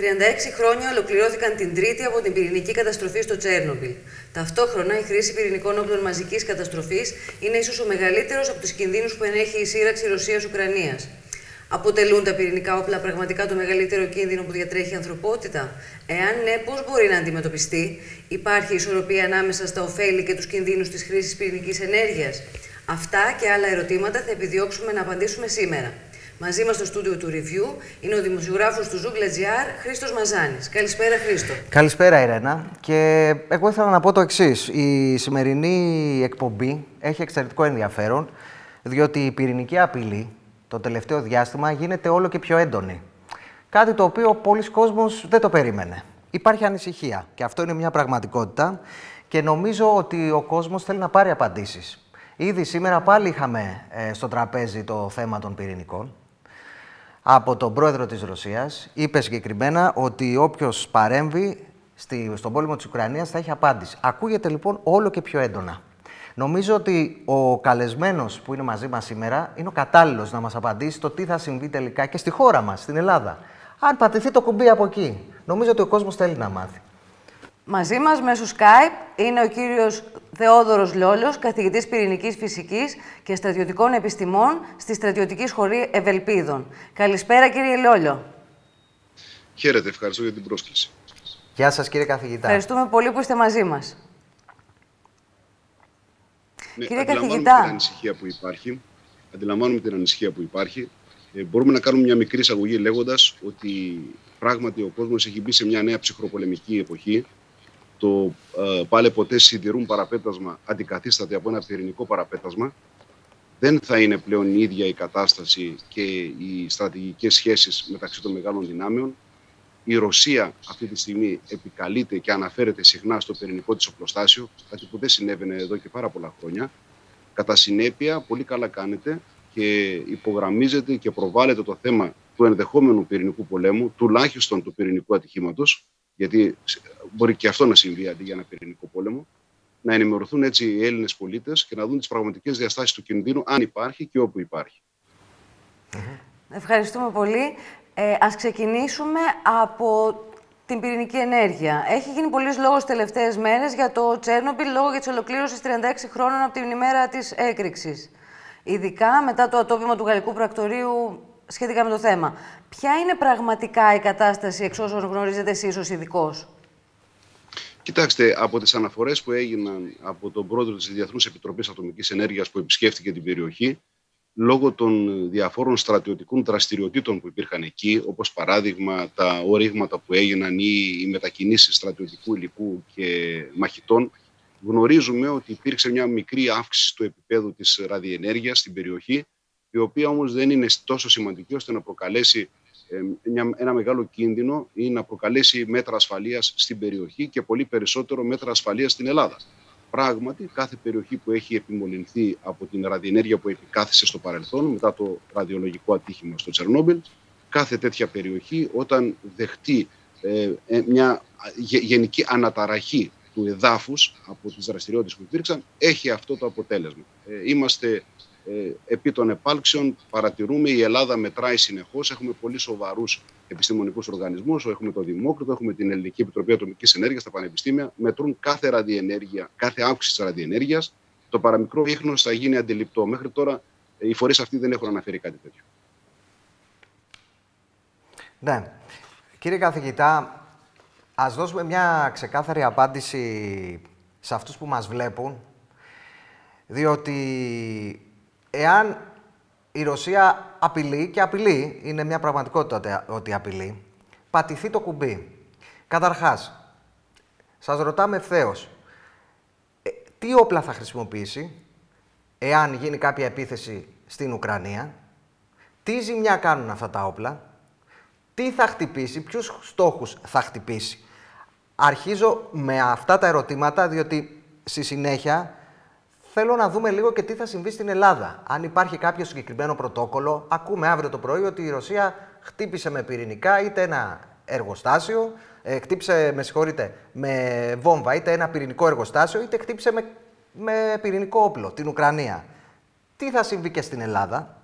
36 χρόνια ολοκληρώθηκαν την Τρίτη από την πυρηνική καταστροφή στο Τσέρνομπιλ. Ταυτόχρονα, η χρήση πυρηνικών όπλων μαζικής καταστροφής είναι ίσως ο μεγαλύτερος από τους κινδύνους που ενέχει η σύραξη Ρωσία-Ουκρανία. Αποτελούν τα πυρηνικά όπλα πραγματικά το μεγαλύτερο κίνδυνο που διατρέχει η ανθρωπότητα; Εάν ναι, πώς μπορεί να αντιμετωπιστεί, υπάρχει ισορροπία ανάμεσα στα ωφέλη και τους κινδύνους της χρήσης πυρηνικής ενέργειας; Αυτά και άλλα ερωτήματα θα επιδιώξουμε να απαντήσουμε σήμερα. Μαζί μας στο στούντιο του Review είναι ο δημοσιογράφος του Zoom.gr, Χρήστος Μαζάνης. Καλησπέρα, Χρήστο. Καλησπέρα, Ιρένα. Και εγώ ήθελα να πω το εξής. Η σημερινή εκπομπή έχει εξαιρετικό ενδιαφέρον, διότι η πυρηνική απειλή το τελευταίο διάστημα γίνεται όλο και πιο έντονη. Κάτι το οποίο πολλοί κόσμος δεν το περίμενε. Υπάρχει ανησυχία και αυτό είναι μια πραγματικότητα και νομίζω ότι ο κόσμος θέλει να πάρει απαντήσεις. Ήδη σήμερα πάλι είχαμε ε, στο τραπέζι το θέμα των πυρηνικών. Από τον πρόεδρο της Ρωσίας είπε συγκεκριμένα ότι όποιος παρέμβει στη, στον πόλεμο της Ουκρανίας θα έχει απάντηση. Ακούγεται λοιπόν όλο και πιο έντονα. Νομίζω ότι ο καλεσμένος που είναι μαζί μας σήμερα είναι ο κατάλληλος να μας απαντήσει το τι θα συμβεί τελικά και στη χώρα μας, στην Ελλάδα. Αν πατηθεί το κουμπί από εκεί. Νομίζω ότι ο κόσμος θέλει να μάθει. Μαζί μας μέσω Skype είναι ο κύριος Θεόδωρος Λόλο, καθηγητής πυρηνικής φυσικής και στρατιωτικών επιστημών στη Στρατιωτική Σχολή Ευελπίδων. Καλησπέρα, κύριε Λόλο. Χαίρετε, ευχαριστώ για την πρόσκληση. Γεια σας, κύριε καθηγητά. Ευχαριστούμε πολύ που είστε μαζί μας. Ναι, Κύριε αντιλαμβάνουμε την ανησυχία που υπάρχει. Αντιλαμβάνουμε την ανησυχία που υπάρχει. Ε, μπορούμε να κάνουμε μια μικρή εισαγωγή λέγοντας ότι πράγματι ο κόσμος έχει μπει σε μια νέα ψυχροπολεμική εποχή. Το ε, πάλι ποτέ σιδηρούν παραπέτασμα αντικαθίσταται από ένα πυρηνικό παραπέτασμα. Δεν θα είναι πλέον η ίδια η κατάσταση και οι στρατηγικές σχέσεις μεταξύ των μεγάλων δυνάμεων. Η Ρωσία αυτή τη στιγμή επικαλείται και αναφέρεται συχνά στο πυρηνικό της οπλοστάσιο, κάτι που δεν συνέβαινε εδώ και πάρα πολλά χρόνια. Κατά συνέπεια, πολύ καλά κάνετε και υπογραμμίζετε και προβάλλετε το θέμα του ενδεχόμενου πυρηνικού πολέμου, τουλάχιστον του πυρηνικού ατυχήματος, γιατί μπορεί και αυτό να συμβεί αντί για ένα πυρηνικό πόλεμο, να ενημερωθούν έτσι οι Έλληνες πολίτες και να δουν τις πραγματικές διαστάσεις του κινδύνου, αν υπάρχει και όπου υπάρχει. Ευχαριστούμε πολύ. Ε, ας ξεκινήσουμε από την πυρηνική ενέργεια. Έχει γίνει πολλής λόγος τελευταίες μέρες για το Τσέρνομπιλ λόγω για τη ολοκλήρωσης 36 χρόνων από την ημέρα της έκρηξης. Ειδικά μετά το ατόπιμα του Γαλλικού Πρακτορείου σχετικά με το θέμα. Ποια είναι πραγματικά η κατάσταση εξ όσων γνωρίζετε εσείς ως ειδικός; Κοιτάξτε, από τις αναφορές που έγιναν από τον πρόεδρο της Διεθνούς Επιτροπής Ατομικής Ενέργειας που επισκέφθηκε την περιοχή, λόγω των διαφόρων στρατιωτικών δραστηριοτήτων που υπήρχαν εκεί, όπως παράδειγμα τα ορίγματα που έγιναν ή οι μετακινήσεις στρατιωτικού υλικού και μαχητών, γνωρίζουμε ότι υπήρξε μια μικρή αύξηση του επίπεδου της ραδιενέργειας στην περιοχή, η οποία όμως δεν είναι τόσο σημαντική ώστε να προκαλέσει ένα μεγάλο κίνδυνο ή να προκαλέσει μέτρα ασφαλείας στην περιοχή και πολύ περισσότερο μέτρα ασφαλείας στην Ελλάδα. Πράγματι, κάθε περιοχή που έχει επιμολυνθεί από την ραδιενέργεια που επικάθισε στο παρελθόν, μετά το ραδιολογικό ατύχημα στο Τσερνόμπιλ, κάθε τέτοια περιοχή όταν δεχτεί ε, ε, μια γενική αναταραχή του εδάφους από τις δραστηριότητες που υπήρξαν, έχει αυτό το αποτέλεσμα. Ε, είμαστε ε, επί των επάλξεων παρατηρούμε η Ελλάδα μετράει συνεχώς. Έχουμε πολύ σοβαρούς επιστημονικούς οργανισμούς. Έχουμε το Δημόκριτο, έχουμε την Ελληνική Επιτροπή Ατομικής Ενέργειας, τα πανεπιστήμια. Μετρούν κάθε ραδιενέργεια, κάθε αύξηση της ραδιενέργειας. Το παραμικρό ίχνος θα γίνει αντιληπτό. Μέχρι τώρα ε, οι φορείς αυτοί δεν έχουν αναφέρει κάτι τέτοιο. Ναι. Κύριε καθηγητά, ας δώσουμε μια ξεκάθαρη απάντηση σε αυτούς που μας βλέπουν, διότι εάν η Ρωσία απειλεί, και απειλεί, είναι μια πραγματικότητα ότι απειλεί, πατηθεί το κουμπί. Καταρχάς, σας ρωτάμε ευθέως. Ε, τι όπλα θα χρησιμοποιήσει εάν γίνει κάποια επίθεση στην Ουκρανία, τι ζημιά κάνουν αυτά τα όπλα, τι θα χτυπήσει, ποιους στόχους θα χτυπήσει. Αρχίζω με αυτά τα ερωτήματα, διότι στη συνέχεια Θέλω να δούμε λίγο και τι θα συμβεί στην Ελλάδα. Αν υπάρχει κάποιο συγκεκριμένο πρωτόκολλο, ακούμε αύριο το πρωί ότι η Ρωσία χτύπησε με πυρηνικά είτε ένα εργοστάσιο, ε, χτύπησε, με συγχωρείτε, με βόμβα, είτε ένα πυρηνικό εργοστάσιο, είτε χτύπησε με, με πυρηνικό όπλο την Ουκρανία. Τι θα συμβεί και στην Ελλάδα;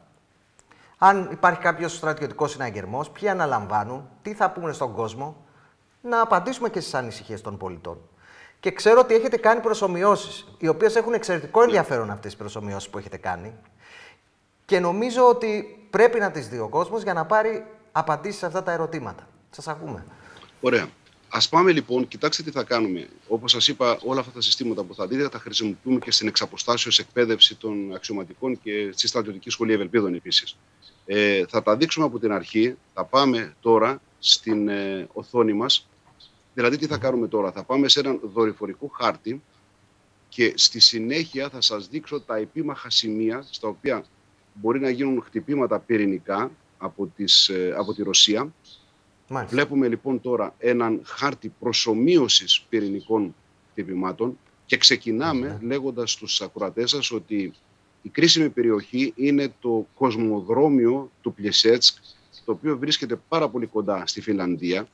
Αν υπάρχει κάποιος στρατιωτικός συναγερμός, ποιοι αναλαμβάνουν, τι θα πούμε στον κόσμο, να απαντήσουμε και στις ανησυχίες των πολιτών. Και ξέρω ότι έχετε κάνει προσωμιώσεις, οι οποίες έχουν εξαιρετικό ενδιαφέρον αυτές τι προσωμιώσεις που έχετε κάνει. Και νομίζω ότι πρέπει να τις δει ο κόσμος για να πάρει απαντήσεις σε αυτά τα ερωτήματα. Σας ακούμε. Ωραία. Α πάμε λοιπόν, κοιτάξτε τι θα κάνουμε. Όπως σας είπα, όλα αυτά τα συστήματα που θα δείτε θα τα χρησιμοποιούμε και στην εξαποστάσεως εκπαίδευση των αξιωματικών και στη στρατιωτική σχολή Ευελπίδων επίσης. Ε, θα τα δείξουμε από την αρχή. Θα πάμε τώρα στην ε, οθόνη μας. Δηλαδή, τι θα κάνουμε τώρα; Θα πάμε σε έναν δορυφορικό χάρτη και στη συνέχεια θα σας δείξω τα επίμαχα σημεία στα οποία μπορεί να γίνουν χτυπήματα πυρηνικά από, τις, ε, από τη Ρωσία Μάλιστα. Βλέπουμε λοιπόν τώρα έναν χάρτη προσωμείωσης πυρηνικών χτυπημάτων και ξεκινάμε mm λέγοντας στους ακροατές σας ότι η κρίσιμη περιοχή είναι το κοσμοδρόμιο του Πλιεσέτσκ, το οποίο βρίσκεται πάρα πολύ κοντά στη Φιλανδία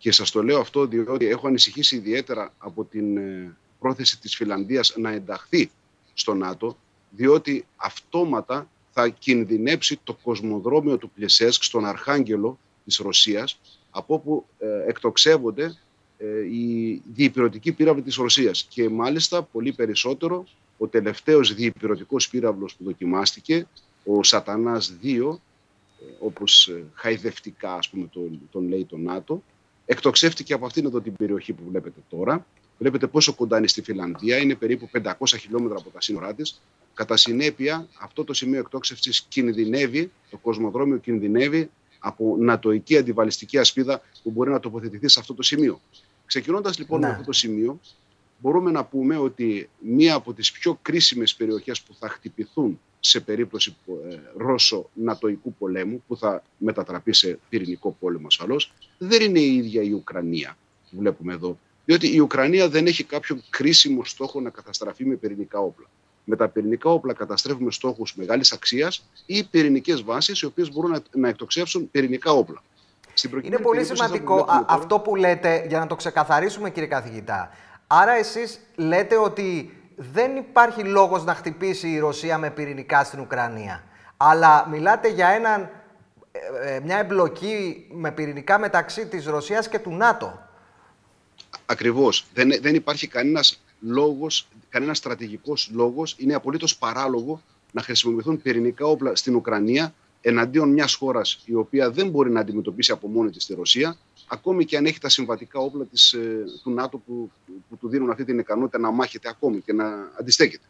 και σας το λέω αυτό διότι έχω ανησυχήσει ιδιαίτερα από την ε, πρόθεση της Φιλανδίας να ενταχθεί στο ΝΑΤΟ, διότι αυτόματα θα κινδυνέψει το κοσμοδρόμιο του Πλιεσέτσκ στον Αρχάγγελο της Ρωσίας, από όπου ε, εκτοξεύονται ε, οι διυπηρωτικοί πύραυλοι της Ρωσίας. Και μάλιστα πολύ περισσότερο ο τελευταίος διυπηρωτικός πύραυλος που δοκιμάστηκε, ο Σατανάς 2, ε, όπως χαϊδευτικά ας πούμε τον, τον λέει το ΝΑΤΟ, εκτοξεύτηκε από αυτήν εδώ την περιοχή που βλέπετε τώρα. Βλέπετε πόσο κοντά είναι στη Φιλανδία, είναι περίπου 500 χιλιόμετρα από τα σύνορά της. Κατά συνέπεια, αυτό το σημείο εκτόξευσης κινδυνεύει, το κοσμοδρόμιο κινδυνεύει από νατοική αντιβαλιστική ασπίδα που μπορεί να τοποθετηθεί σε αυτό το σημείο. Ξεκινώντας λοιπόν με ναι. αυτό το σημείο, μπορούμε να πούμε ότι μία από τις πιο κρίσιμες περιοχές που θα χτυπηθούν σε περίπτωση ε, Ρώσο-Νατοϊκού πολέμου, που θα μετατραπεί σε πυρηνικό πόλεμο ασφαλώς, δεν είναι η ίδια η Ουκρανία που βλέπουμε εδώ. Διότι η Ουκρανία δεν έχει κάποιο κρίσιμο στόχο να καταστραφεί με πυρηνικά όπλα με τα πυρηνικά όπλα καταστρέφουμε στόχους μεγάλης αξίας ή πυρηνικές βάσεις οι οποίες μπορούν να, να εκτοξεύσουν πυρηνικά όπλα. Είναι πολύ σημαντικό αυτό που λέτε για να το ξεκαθαρίσουμε, κύριε καθηγητά. Άρα, εσείς λέτε ότι δεν υπάρχει λόγος να χτυπήσει η Ρωσία με πυρηνικά στην Ουκρανία. Αλλά μιλάτε για έναν, ε, ε, μια εμπλοκή με πυρηνικά μεταξύ της Ρωσίας και του ΝΑΤΟ. Ακριβώς. Δεν, δεν υπάρχει κανένας λόγος, κανένας στρατηγικός λόγος, είναι απολύτως παράλογο να χρησιμοποιηθούν πυρηνικά όπλα στην Ουκρανία εναντίον μιας χώρας η οποία δεν μπορεί να αντιμετωπίσει από μόνη της τη Ρωσία, ακόμη και αν έχει τα συμβατικά όπλα της, ε, του ΝΑΤΟ που, που του δίνουν αυτή την ικανότητα να μάχεται ακόμη και να αντιστέκεται.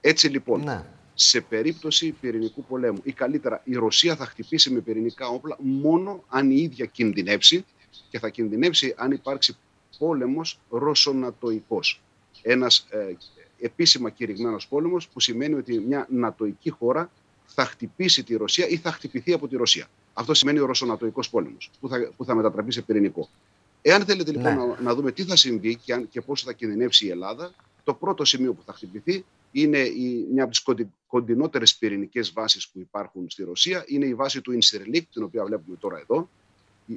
Έτσι λοιπόν, ναι. σε περίπτωση πυρηνικού πολέμου ή καλύτερα η Ρωσία θα χτυπήσει με πυρηνικά όπλα μόνο αν η ίδια κινδυνεύσει και θα κινδυνεύσει αν υπάρξει πόλεμος ρωσονατοϊκός ένας ε, επίσημα κηρυγμένος πόλεμος που σημαίνει ότι μια νατοική χώρα θα χτυπήσει τη Ρωσία ή θα χτυπηθεί από τη Ρωσία. Αυτό σημαίνει ο Ρωσονατοϊκός πόλεμος που θα, που θα μετατραπεί σε πυρηνικό. Εάν θέλετε λοιπόν ναι. να, να, δούμε τι θα συμβεί και, αν, και πόσο θα κινδυνεύσει η Ελλάδα, το πρώτο σημείο που θα χτυπηθεί είναι η, μια από τις κοντινότερες πυρηνικές βάσεις που υπάρχουν στη Ρωσία. Είναι η βάση του Ινσερλίκ, την οποία βλέπουμε τώρα εδώ.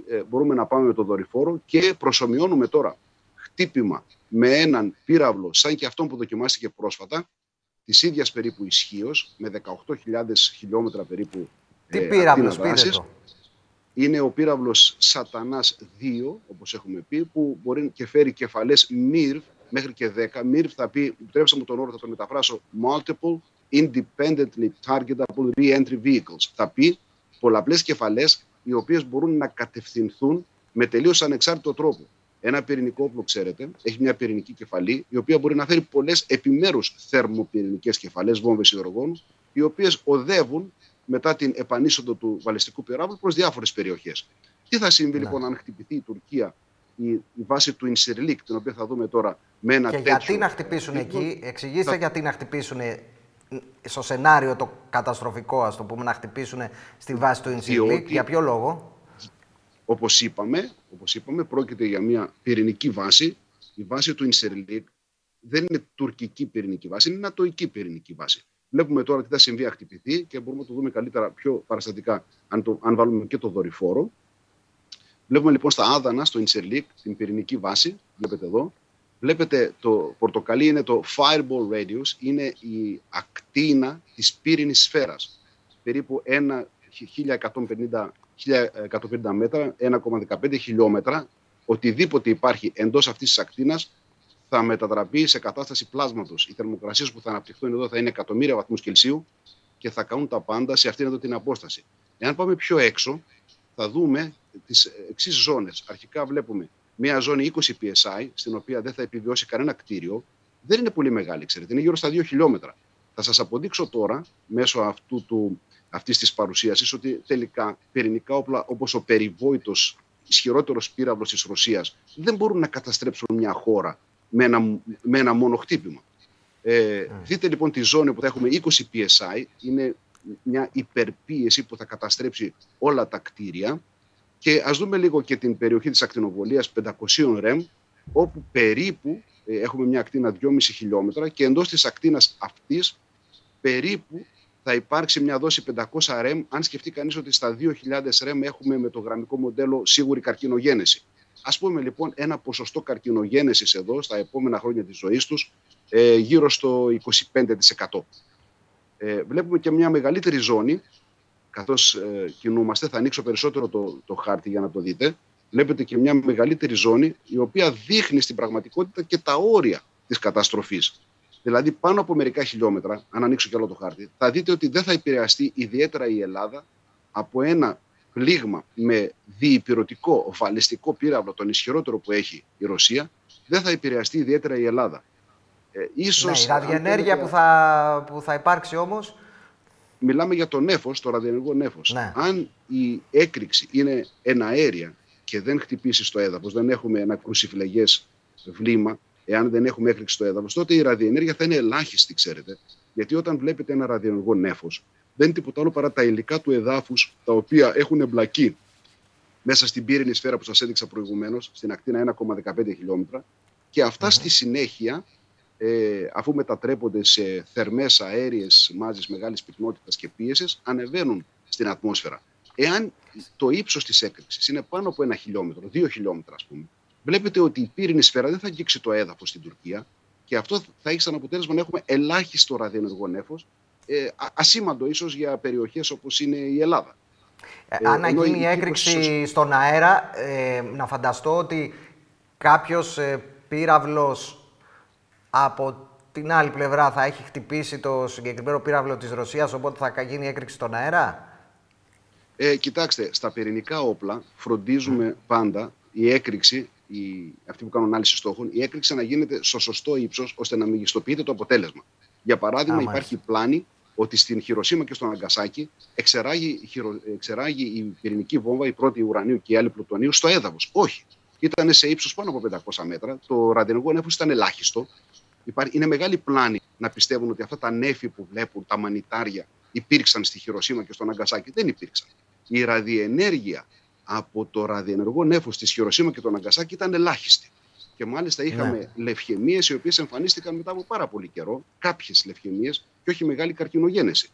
Ε, μπορούμε να πάμε με το δορυφόρο και προσωμιώνουμε τώρα χτύπημα με έναν πύραυλο σαν και αυτόν που δοκιμάστηκε πρόσφατα, της ίδιας περίπου ισχύως, με 18.000 χιλιόμετρα περίπου Τι ε, πύραυλος, πείτε το. Είναι ο πύραυλος Σατανάς 2, όπως έχουμε πει, που μπορεί και φέρει κεφαλές MIRV μέχρι και 10. MIRV θα πει, επιτρέψτε μου τον όρο, θα το μεταφράσω, Multiple Independently Targetable Re-Entry Vehicles. Θα πει πολλαπλές κεφαλές οι οποίες μπορούν να κατευθυνθούν με τελείως ανεξάρτητο τρόπο. Ένα πυρηνικό όπλο, ξέρετε, έχει μια πυρηνική κεφαλή, η οποία μπορεί να φέρει πολλές επιμέρους θερμοπυρηνικές κεφαλές, βόμβες υδρογόνους, οι οποίες οδεύουν μετά την επανείσοδο του βαλιστικού πυράβλου προς διάφορες περιοχές. Τι θα συμβεί ναι. λοιπόν αν χτυπηθεί η Τουρκία η, η βάση του Ινσυρλίκ, την οποία θα δούμε τώρα με ένα και τέτοιο... γιατί να χτυπήσουν εκεί, εξηγήστε θα... γιατί να χτυπήσουν στο σενάριο το καταστροφικό, ας το πούμε, να χτυπήσουν στη βάση του Ινσυρλίκ, για ποιο λόγο; Όπως είπαμε, όπως είπαμε, πρόκειται για μια πυρηνική βάση. Η βάση του Ινσερλίκ δεν είναι τουρκική πυρηνική βάση, είναι νατοική πυρηνική βάση. Βλέπουμε τώρα τι θα συμβεί, χτυπηθεί και μπορούμε να το δούμε καλύτερα πιο παραστατικά αν, το, αν βάλουμε και το δορυφόρο. Βλέπουμε λοιπόν στα άδανα, στο Ινσερλίκ, την πυρηνική βάση, βλέπετε εδώ. Βλέπετε το πορτοκαλί είναι το fireball radius, είναι η ακτίνα της πύρινης σφαίρας. Περίπου ένα 1150, 1150 μέτρα, 1,15 χιλιόμετρα, οτιδήποτε υπάρχει εντός αυτής της ακτίνας θα μετατραπεί σε κατάσταση πλάσματος. Οι θερμοκρασίες που θα αναπτυχθούν εδώ θα είναι εκατομμύρια βαθμούς Κελσίου και θα κάνουν τα πάντα σε αυτήν εδώ την απόσταση. Εάν πάμε πιο έξω, θα δούμε τις εξής ζώνες. Αρχικά βλέπουμε μια ζώνη 20 psi, στην οποία δεν θα επιβιώσει κανένα κτίριο. Δεν είναι πολύ μεγάλη, ξέρετε, είναι γύρω στα 2 χιλιόμετρα. Θα σας αποδείξω τώρα, μέσω αυτού του, αυτής της παρουσίασης, ότι τελικά πυρηνικά όπλα όπως ο περιβόητος ισχυρότερος πύραυλος της Ρωσίας δεν μπορούν να καταστρέψουν μια χώρα με ένα, με ένα μόνο χτύπημα. Ε, mm. Δείτε λοιπόν τη ζώνη που θα έχουμε 20 psi, είναι μια υπερπίεση που θα καταστρέψει όλα τα κτίρια και ας δούμε λίγο και την περιοχή της ακτινοβολίας 500 ρεμ όπου περίπου ε, έχουμε μια ακτίνα 2,5 χιλιόμετρα και εντός της ακτίνας αυτής περίπου θα υπάρξει μια δόση 500 ρεμ αν σκεφτεί κανείς ότι στα 2.000 ρεμ έχουμε με το γραμμικό μοντέλο σίγουρη καρκινογένεση. Ας πούμε λοιπόν ένα ποσοστό καρκινογένεσης εδώ στα επόμενα χρόνια της ζωής τους ε, γύρω στο 25%. Ε, βλέπουμε και μια μεγαλύτερη ζώνη, καθώς ε, κινούμαστε, θα ανοίξω περισσότερο το, το χάρτη για να το δείτε, βλέπετε και μια μεγαλύτερη ζώνη η οποία δείχνει στην πραγματικότητα και τα όρια της καταστροφής. Δηλαδή πάνω από μερικά χιλιόμετρα, αν ανοίξω και άλλο το χάρτη, θα δείτε ότι δεν θα επηρεαστεί ιδιαίτερα η Ελλάδα από ένα πλήγμα με διυπηρωτικό βαλιστικό πύραυλο, τον ισχυρότερο που έχει η Ρωσία, δεν θα επηρεαστεί ιδιαίτερα η Ελλάδα. Ε, ίσως, ναι, η ραδιενέργεια που, θα, που θα υπάρξει όμως... Μιλάμε για το νέφος, το ραδιενεργό νέφος. Ναι. Αν η έκρηξη είναι εναέρια και δεν χτυπήσει στο έδαφος, δεν έχουμε ένα κρουσιφλεγές βλήμα, εάν δεν έχουμε έκρηξη στο έδαφος, τότε η ραδιενέργεια θα είναι ελάχιστη, ξέρετε. Γιατί όταν βλέπετε ένα ραδιενεργό νέφος, δεν είναι τίποτα άλλο παρά τα υλικά του εδάφους τα οποία έχουν εμπλακεί μέσα στην πύρινη σφαίρα που σας έδειξα προηγουμένως, στην ακτίνα 1,15 χιλιόμετρα, και αυτα στη συνέχεια, ε, αφού μετατρέπονται σε θερμές αέριες μάζες μεγάλης πυκνότητας και πίεσης, ανεβαίνουν στην ατμόσφαιρα. Εάν το ύψος της έκρηξης είναι πάνω από ένα χιλιόμετρο, δύο χιλιόμετρα, ας πούμε, βλέπετε ότι η πύρινη σφαίρα δεν θα αγγίξει το έδαφος στην Τουρκία και αυτό θα έχει σαν αποτέλεσμα να έχουμε ελάχιστο ραδιενεργό νέφος ε, ασήμαντο ίσως για περιοχές όπως είναι η Ελλάδα. Ε, ε αν γίνει η έκρηξη στον αέρα, ε, να φανταστώ ότι κάποιος ε, πύραυλος από την άλλη πλευρά θα έχει χτυπήσει το συγκεκριμένο πύραυλο της Ρωσίας, οπότε θα γίνει έκρηξη στον αέρα; Ε, κοιτάξτε, στα πυρηνικά όπλα φροντίζουμε πάντα η έκρηξη, η, αυτή που κάνουν ανάλυση στόχων, η έκρηξη να γίνεται στο σωστό ύψος, ώστε να μεγιστοποιείται το αποτέλεσμα. Για παράδειγμα, υπάρχει πλάνη ότι στην Χειροσύμα και στον Αγκασάκη εξεράγει, εξεράγει η πυρηνική βόμβα, η πρώτη ουρανίου και η άλλη πλουτονίου, στο έδαφος. Όχι. Ήταν σε ύψος πάνω από 500 μέτρα. Το ραδιενεργό νέφο ήταν ελάχιστο. Είναι μεγάλη πλάνη να πιστεύουν ότι αυτά τα νέφη που βλέπουν, τα μανιτάρια, υπήρξαν στη Χειροσύμα και στον Αγκασάκη. Δεν υπήρξαν. Η ραδιενέργεια από το ραδιενεργό νέφος της Χειροσύμα και τον Αγκασάκη ήταν ελάχιστη. Και μάλιστα είχαμε ναι. λευχαιμίε οι οποίες εμφανίστηκαν μετά από πάρα πολύ καιρό. Κάποιες λευχαιμίε και όχι μεγάλη καρκινογένεση.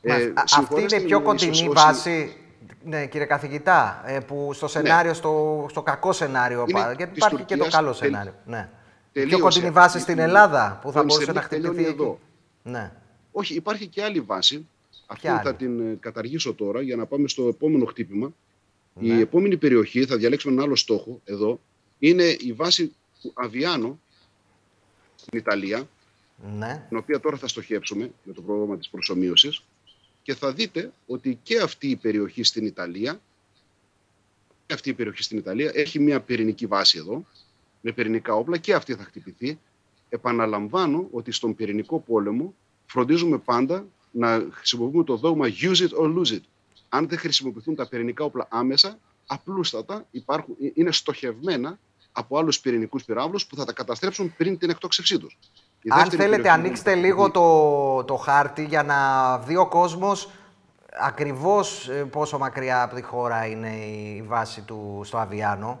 Ε, αυτή είναι η πιο κοντινή βάση, ναι, κύριε καθηγητά, ε, που στο ναι. σενάριο, στο, στο κακό σενάριο, είναι γιατί υπάρχει και το καλό σενάριο. Ναι. Η πιο κοντινή βάση στην Ελλάδα που θα μπορούσε να χτυπηθεί εδώ. Ναι. Όχι, υπάρχει και άλλη βάση. Αυτή θα την ε, καταργήσω τώρα για να πάμε στο επόμενο χτύπημα. Η ναι. επόμενη περιοχή, θα διαλέξουμε ένα άλλο στόχο εδώ, είναι η βάση του Αβιάνο στην Ιταλία, ναι. την οποία τώρα θα στοχεύσουμε με το πρόγραμμα της προσωμείωσης και θα δείτε ότι και αυτή η περιοχή στην Ιταλία και αυτή η περιοχή στην Ιταλία έχει μια πυρηνική βάση εδώ με πυρηνικά όπλα και αυτή θα χτυπηθεί. Επαναλαμβάνω ότι στον πυρηνικό πόλεμο φροντίζουμε πάντα να χρησιμοποιούμε το δόγμα use it or lose it. Αν δεν χρησιμοποιηθούν τα πυρηνικά όπλα άμεσα, απλούστατα υπάρχουν, είναι στοχευμένα από άλλους πυρηνικούς πυράβλους που θα τα καταστρέψουν πριν την εκτόξευσή τους. Αν θέλετε, ανοίξτε λίγο το, το χάρτη για να δει ο κόσμος ακριβώς ε, πόσο μακριά από τη χώρα είναι η βάση του στο Αβιάνο.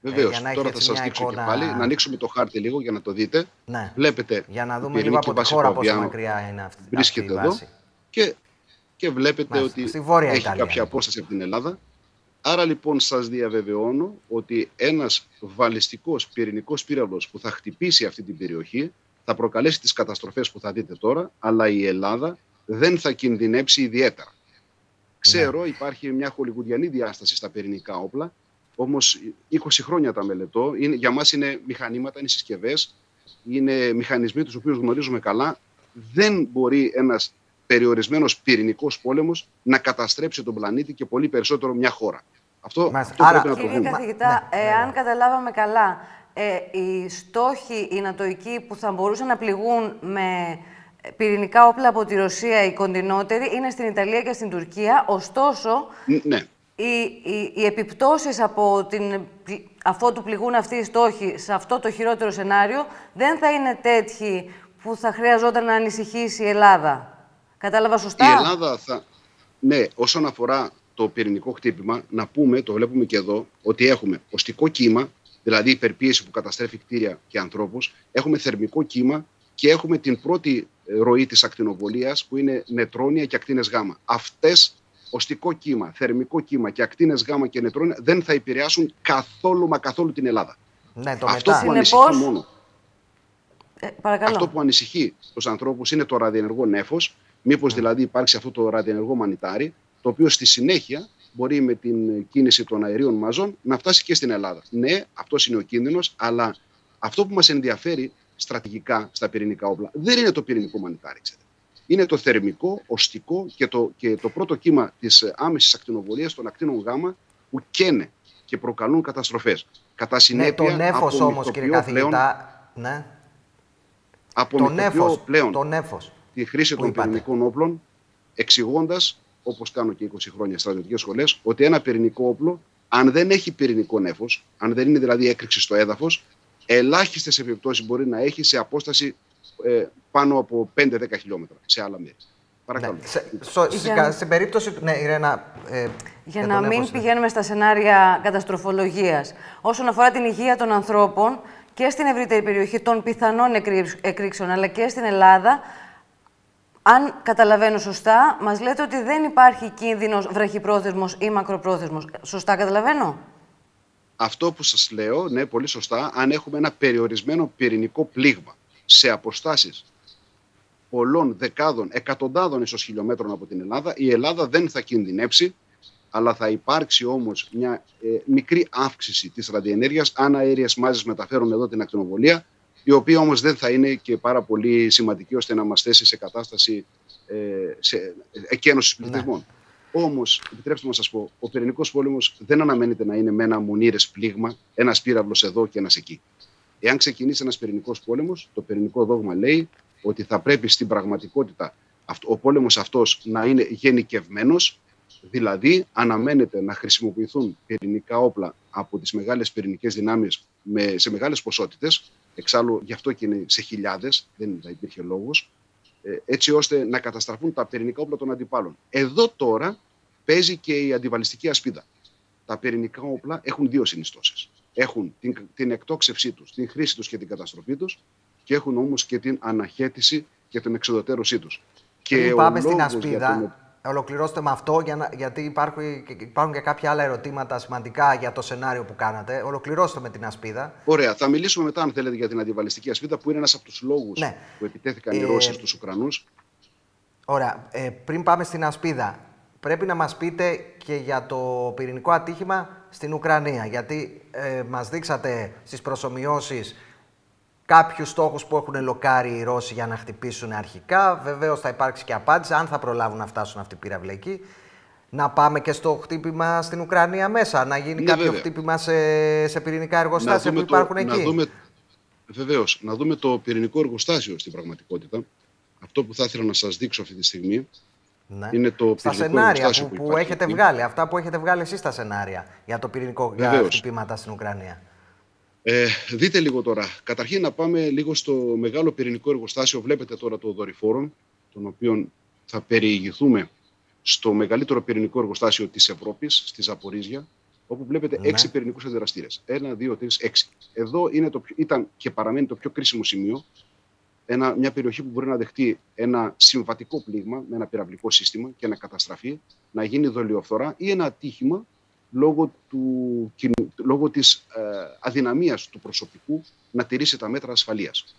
Βεβαίως. Ε, τώρα θα σας δείξω εικόνα... και πάλι. Να ανοίξουμε το χάρτη λίγο για να το δείτε. Ναι. Βλέπετε. Για να δούμε λίγο από τη χώρα πόσο μακριά είναι αυτή, βρίσκεται αυτή η βάση. εδώ. Και, και βλέπετε ότι έχει Ιταλία, κάποια απόσταση από την Ελλάδα. Άρα λοιπόν σας διαβεβαιώνω ότι ένας βαλιστικός πυρηνικός πύραυλος που θα χτυπήσει αυτή την περιοχή θα προκαλέσει τις καταστροφές που θα δείτε τώρα, αλλά η Ελλάδα δεν θα κινδυνέψει ιδιαίτερα. Ξέρω, υπάρχει μια χολιγουδιανή διάσταση στα πυρηνικά όπλα, Όμως 20 χρόνια τα μελετώ. Είναι, για μας είναι μηχανήματα, είναι συσκευές, είναι μηχανισμοί τους οποίους γνωρίζουμε καλά. Δεν μπορεί ένας περιορισμένος πυρηνικός πόλεμος να καταστρέψει τον πλανήτη και πολύ περισσότερο μια χώρα. Αυτό, αυτό Άρα, πρέπει να το δούμε. καθηγητά, ναι, εάν ναι. καταλάβαμε καλά, ε, οι στόχοι, οι νατοικοί που θα μπορούσαν να πληγούν με πυρηνικά όπλα από τη Ρωσία, οι κοντινότεροι, είναι στην Ιταλία και στην Τουρκία. Ωστόσο, ναι οι, οι, οι επιπτώσεις από την, αφότου πληγούν αυτοί οι στόχοι σε αυτό το χειρότερο σενάριο δεν θα είναι τέτοιοι που θα χρειαζόταν να ανησυχήσει η Ελλάδα. Κατάλαβα σωστά; Η Ελλάδα θα... Ναι, όσον αφορά το πυρηνικό χτύπημα, να πούμε, το βλέπουμε και εδώ, ότι έχουμε οστικό κύμα, δηλαδή υπερπίεση που καταστρέφει κτίρια και ανθρώπους, έχουμε θερμικό κύμα και έχουμε την πρώτη ροή της ακτινοβολίας που είναι νετρόνια και ακτίνες γάμα. Αυτές οστικό κύμα, θερμικό κύμα και ακτίνες γάμα και νετρόνια δεν θα επηρεάσουν καθόλου μα καθόλου την Ελλάδα. Ναι, το Αυτό μετά. που ανησυχεί μόνο. Ε, αυτό που ανησυχεί τους ανθρώπους είναι το ραδιενεργό νέφο. Μήπως ναι. δηλαδή υπάρξει αυτό το ραδιενεργό μανιτάρι, το οποίο στη συνέχεια μπορεί με την κίνηση των αερίων μαζών να φτάσει και στην Ελλάδα. Ναι, αυτός είναι ο κίνδυνος, αλλά αυτό που μας ενδιαφέρει στρατηγικά στα πυρηνικά όπλα δεν είναι το πυρηνικό μανιτάρι. Ξέρετε είναι το θερμικό, οστικό και το, και το πρώτο κύμα της ε, άμεσης ακτινοβολίας των ακτίνων γάμα που καίνε και προκαλούν καταστροφές. Κατά ναι, συνέπεια, ναι, το νέφος όμως, κύριε καθηγητά, ναι. Από το νέφος, πλέον το νέφος, τη χρήση των είπατε; πυρηνικών όπλων, εξηγώντας, όπως κάνω και 20 χρόνια στρατιωτικέ σχολές, ότι ένα πυρηνικό όπλο, αν δεν έχει πυρηνικό νέφο, αν δεν είναι δηλαδή έκρηξη στο έδαφος, ελάχιστες επιπτώσεις μπορεί να έχει σε απόσταση ε, πάνω από 5-10 χιλιόμετρα σε άλλα μέρη. Παρακαλώ. Ναι. Σε, για... Στην περίπτωση. Ναι, Ιρένα, ε, για να μην ναι. πηγαίνουμε στα σενάρια καταστροφολογίας. Όσον αφορά την υγεία των ανθρώπων και στην ευρύτερη περιοχή των πιθανών εκρήξεων, αλλά και στην Ελλάδα, αν καταλαβαίνω σωστά, μας λέτε ότι δεν υπάρχει κίνδυνος βραχυπρόθεσμος ή μακροπρόθεσμος. Σωστά καταλαβαίνω; Αυτό που σας λέω, ναι, πολύ σωστά, αν έχουμε ένα περιορισμένο πυρηνικό πλήγμα σε αποστάσεις πολλών δεκάδων, εκατοντάδων ίσως χιλιόμετρων από την Ελλάδα, η Ελλάδα δεν θα κινδυνεύσει, αλλά θα υπάρξει όμως μια ε, μικρή αύξηση της ραδιενέργειας αν αέριες μάζες μεταφέρουν εδώ την ακτινοβολία, η οποία όμως δεν θα είναι και πάρα πολύ σημαντική ώστε να μας θέσει σε κατάσταση ε, σε, εκένωσης ναι. πληθυσμών. Ναι. Όμως, επιτρέψτε μου να σας πω, ο πυρηνικός πόλεμος δεν αναμένεται να είναι με ένα μονήρε πλήγμα, ένας πύραυλος εδώ και ένας εκεί. Εάν ξεκινήσει ένας πυρηνικός πόλεμος, το πυρηνικό δόγμα λέει ότι θα πρέπει στην πραγματικότητα ο πόλεμος αυτός να είναι γενικευμένος, δηλαδή αναμένεται να χρησιμοποιηθούν πυρηνικά όπλα από τις μεγάλες πυρηνικές δυνάμεις με, σε μεγάλες ποσότητες, εξάλλου γι' αυτό και είναι σε χιλιάδες, δεν θα υπήρχε λόγος, ε, έτσι ώστε να καταστραφούν τα πυρηνικά όπλα των αντιπάλων. Εδώ τώρα παίζει και η αντιβαλιστική ασπίδα. Τα πυρηνικά όπλα έχουν δύο συνιστώσεις. Έχουν την, την εκτόξευσή τους, την χρήση τους και την καταστροφή τους και έχουν όμως και την αναχέτηση και την εξοδοτέρωσή τους. Και πάμε στην ασπίδα, ολοκληρώστε με αυτό, για να, γιατί υπάρχουν, υπάρχουν και κάποια άλλα ερωτήματα σημαντικά για το σενάριο που κάνατε. Ολοκληρώστε με την ασπίδα. Ωραία. Θα μιλήσουμε μετά, αν θέλετε, για την αντιβαλιστική ασπίδα, που είναι ένας από τους λόγους ναι. που επιτέθηκαν οι ε, Ρώσοι στους Ουκρανούς. Ωραία. Ε, πριν πάμε στην ασπίδα, πρέπει να μας πείτε και για το πυρηνικό ατύχημα στην Ουκρανία. Γιατί ε, μας δείξατε στις προσωμιώσεις κάποιους στόχους που έχουν λοκάρει οι Ρώσοι για να χτυπήσουν αρχικά. Βεβαίως θα υπάρξει και απάντηση, αν θα προλάβουν να φτάσουν αυτοί οι πυραυλικοί. Να πάμε και στο χτύπημα στην Ουκρανία μέσα, να γίνει ναι, κάποιο βέβαια. χτύπημα σε, σε πυρηνικά εργοστάσια που υπάρχουν εκεί. Να δούμε, βεβαίως, να δούμε το πυρηνικό εργοστάσιο στην πραγματικότητα. Αυτό που θα ήθελα να σας δείξω αυτή τη στιγμή ναι. είναι το στα σενάρια που, που, που έχετε βγάλει, αυτά που έχετε βγάλει εσείς στα σενάρια για το πυρηνικό για χτυπήματα στην Ουκρανία. Ε, δείτε λίγο τώρα. Καταρχήν να πάμε λίγο στο μεγάλο πυρηνικό εργοστάσιο. Βλέπετε τώρα το δορυφόρο, τον οποίο θα περιηγηθούμε στο μεγαλύτερο πυρηνικό εργοστάσιο της Ευρώπης, στη Ζαπορίζια, όπου βλέπετε ναι. έξι πυρηνικούς αντιδραστήρες. Ένα, δύο, τρεις, έξι. Εδώ είναι το, ήταν και παραμένει το πιο κρίσιμο σημείο. Ένα, μια περιοχή που μπορεί να δεχτεί ένα συμβατικό πλήγμα με ένα πυραυλικό σύστημα και να καταστραφεί, να γίνει δολιοφθορά ή ένα ατύχημα λόγω, του, λόγω της ε, αδυναμίας του προσωπικού να τηρήσει τα μέτρα ασφαλείας.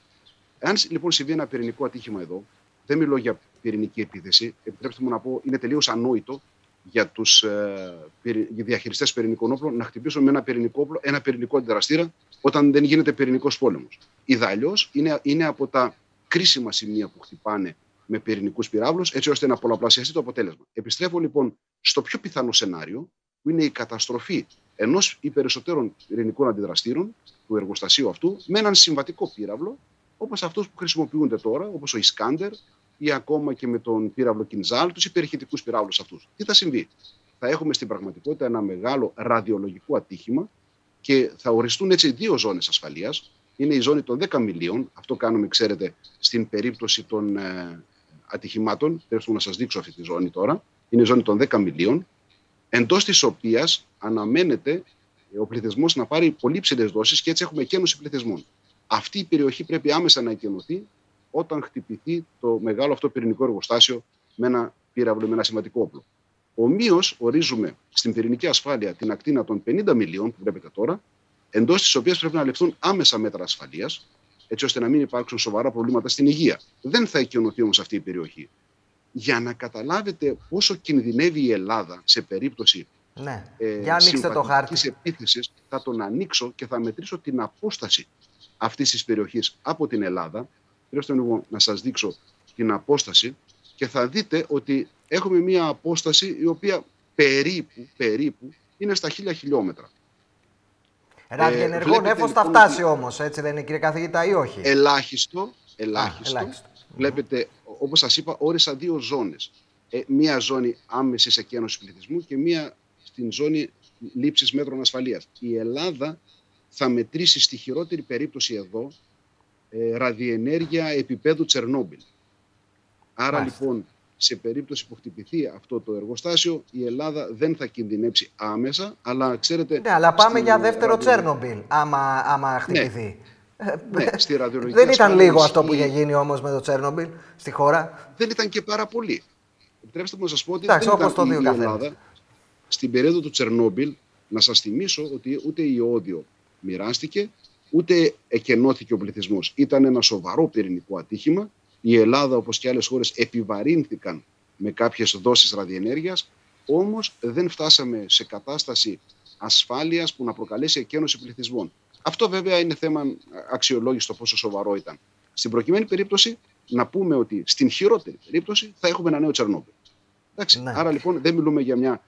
Εάν λοιπόν συμβεί ένα πυρηνικό ατύχημα εδώ, δεν μιλώ για πυρηνική επίθεση, επιτρέψτε μου να πω, είναι τελείως ανόητο για τους ε, διαχειριστές πυρηνικών όπλων να χτυπήσουν με ένα πυρηνικό όπλο, ένα πυρηνικό αντιδραστήρα, όταν δεν γίνεται πυρηνικός πόλεμος. Ιδάλω είναι, είναι από τα κρίσιμα σημεία που χτυπάνε με πυρηνικούς πυράβλους, έτσι ώστε να πολλαπλασιαστεί το αποτέλεσμα. Επιστρέφω λοιπόν στο πιο πιθανό σενάριο, που είναι η καταστροφή ενός ή περισσότερων πυρηνικών αντιδραστήρων του εργοστασίου αυτού με έναν συμβατικό πύραυλο, όπως αυτούς που χρησιμοποιούνται τώρα, όπως ο Ισκάντερ ή ακόμα και με τον πύραυλο Κινζάλ, τους υπερηχητικούς πυράβλους αυτούς. Τι θα συμβεί, θα έχουμε στην πραγματικότητα ένα μεγάλο ραδιολογικό ατύχημα και θα οριστούν έτσι δύο ζώνες ασφαλείας. Είναι η ζώνη των 10 μιλίων. Αυτό κάνουμε, ξέρετε, στην περίπτωση των ε, ατυχημάτων. Θέλω να σας δείξω αυτή τη ζώνη τώρα. Είναι η ζώνη των 10 μιλίων, εντός της οποίας αναμένεται ο πληθυσμός να πάρει πολύ ψηλές δόσεις και έτσι έχουμε εκένωση πληθυσμών. Αυτή η περιοχή πρέπει άμεσα να εκενωθεί όταν χτυπηθεί το μεγάλο αυτό πυρηνικό εργοστάσιο με ένα πύραυλο, με ένα σημαντικό όπλο. Ομοίως, ορίζουμε στην πυρηνική ασφάλεια την ακτίνα των 50 μιλίων που βλέπετε τώρα, εντός της οποίας πρέπει να ληφθούν άμεσα μέτρα ασφαλείας, έτσι ώστε να μην υπάρξουν σοβαρά προβλήματα στην υγεία. Δεν θα εκκαινωθεί όμως αυτή η περιοχή. Για να καταλάβετε πόσο κινδυνεύει η Ελλάδα σε περίπτωση ναι. ε, Για το χάρτη. επίθεσης, θα τον ανοίξω και θα μετρήσω την απόσταση αυτής της περιοχής από την Ελλάδα. Θέλω λίγο να σας δείξω την απόσταση και θα δείτε ότι έχουμε μια απόσταση η οποία περίπου, περίπου είναι στα χίλια χιλιόμετρα. Ραδιενεργό νέφος θα λοιπόν φτάσει όμως, έτσι δεν είναι κύριε καθηγητά ή όχι; Ελάχιστο, ελάχιστο. ελάχιστο. Βλέπετε, όπως σας είπα, όρισα δύο ζώνες. Ε, μία ζώνη άμεσης εκένωσης πληθυσμού και μία στην ζώνη λήψης μέτρων ασφαλείας. Η Ελλάδα θα μετρήσει στη χειρότερη περίπτωση εδώ ε, ραδιενέργεια επίπεδου Τσερνόμπιλ. Άρα λοιπόν σε περίπτωση που χτυπηθεί αυτό το εργοστάσιο, η Ελλάδα δεν θα κινδυνεύσει άμεσα, αλλά ξέρετε... Ναι, αλλά πάμε για δεύτερο ραδιο... Τσέρνομπιλ, άμα, άμα ναι. χτυπηθεί. Ναι. Ναι, στη ραδιολογική Δεν ήταν λίγο αυτό που είχε γίνει όμως με το Τσέρνομπιλ στη χώρα. Δεν ήταν και πάρα πολύ. Επιτρέψτε μου να σας πω ότι Εντάξει, δεν ήταν η, η Ελλάδα στην περίοδο του Τσερνόμπιλ, να σας θυμίσω ότι ούτε η Ιόδιο μοιράστηκε, ούτε εκενώθηκε ο πληθυσμός. Ήταν ένα σοβαρό πυρηνικό ατύχημα. Η Ελλάδα, όπως και άλλες χώρες, επιβαρύνθηκαν με κάποιες δόσεις ραδιενέργειας, όμως δεν φτάσαμε σε κατάσταση ασφάλειας που να προκαλέσει εκένωση πληθυσμών. Αυτό βέβαια είναι θέμα αξιολόγησης πόσο σοβαρό ήταν. Στην προκειμένη περίπτωση, να πούμε ότι στην χειρότερη περίπτωση θα έχουμε ένα νέο Τσερνόμπιλ. Ναι. Άρα λοιπόν δεν μιλούμε για μια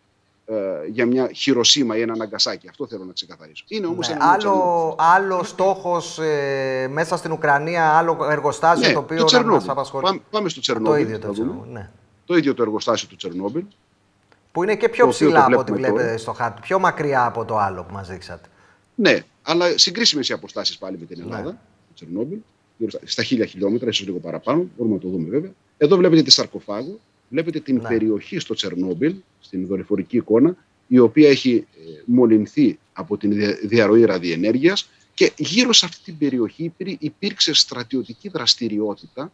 ε, για μια χειροσύμα ή ένα ναγκασάκι. Αυτό θέλω να ξεκαθαρίσω. Είναι όμως ναι, ένα άλλο, άλλο στόχος ε, μέσα στην Ουκρανία, άλλο εργοστάσιο ναι, το οποίο το να μας απασχολεί. Πάμε, πάμε στο Τσερνόμπιλ. Το ίδιο το, Τσερνόμπιλ, ναι. το ίδιο το εργοστάσιο του Τσερνόμπιλ. Που είναι και πιο ψηλά από ό,τι βλέπετε στο χάρτη. Πιο μακριά από το άλλο που μας δείξατε. Ναι, αλλά συγκρίσιμες οι αποστάσεις πάλι με την ναι. Ελλάδα. Ναι. Το Τσερνόμπιλ. Στα χίλια χιλιόμετρα, ίσως λίγο παραπάνω. Μπορούμε να το δούμε βέβαια. Εδώ βλέπετε τη σαρκοφάγο Βλέπετε την ναι. περιοχή στο Τσερνόμπιλ, στην δορυφορική εικόνα, η οποία έχει ε, μολυνθεί από την διαρροή ραδιενέργειας και γύρω σε αυτή την περιοχή υπήρξε στρατιωτική δραστηριότητα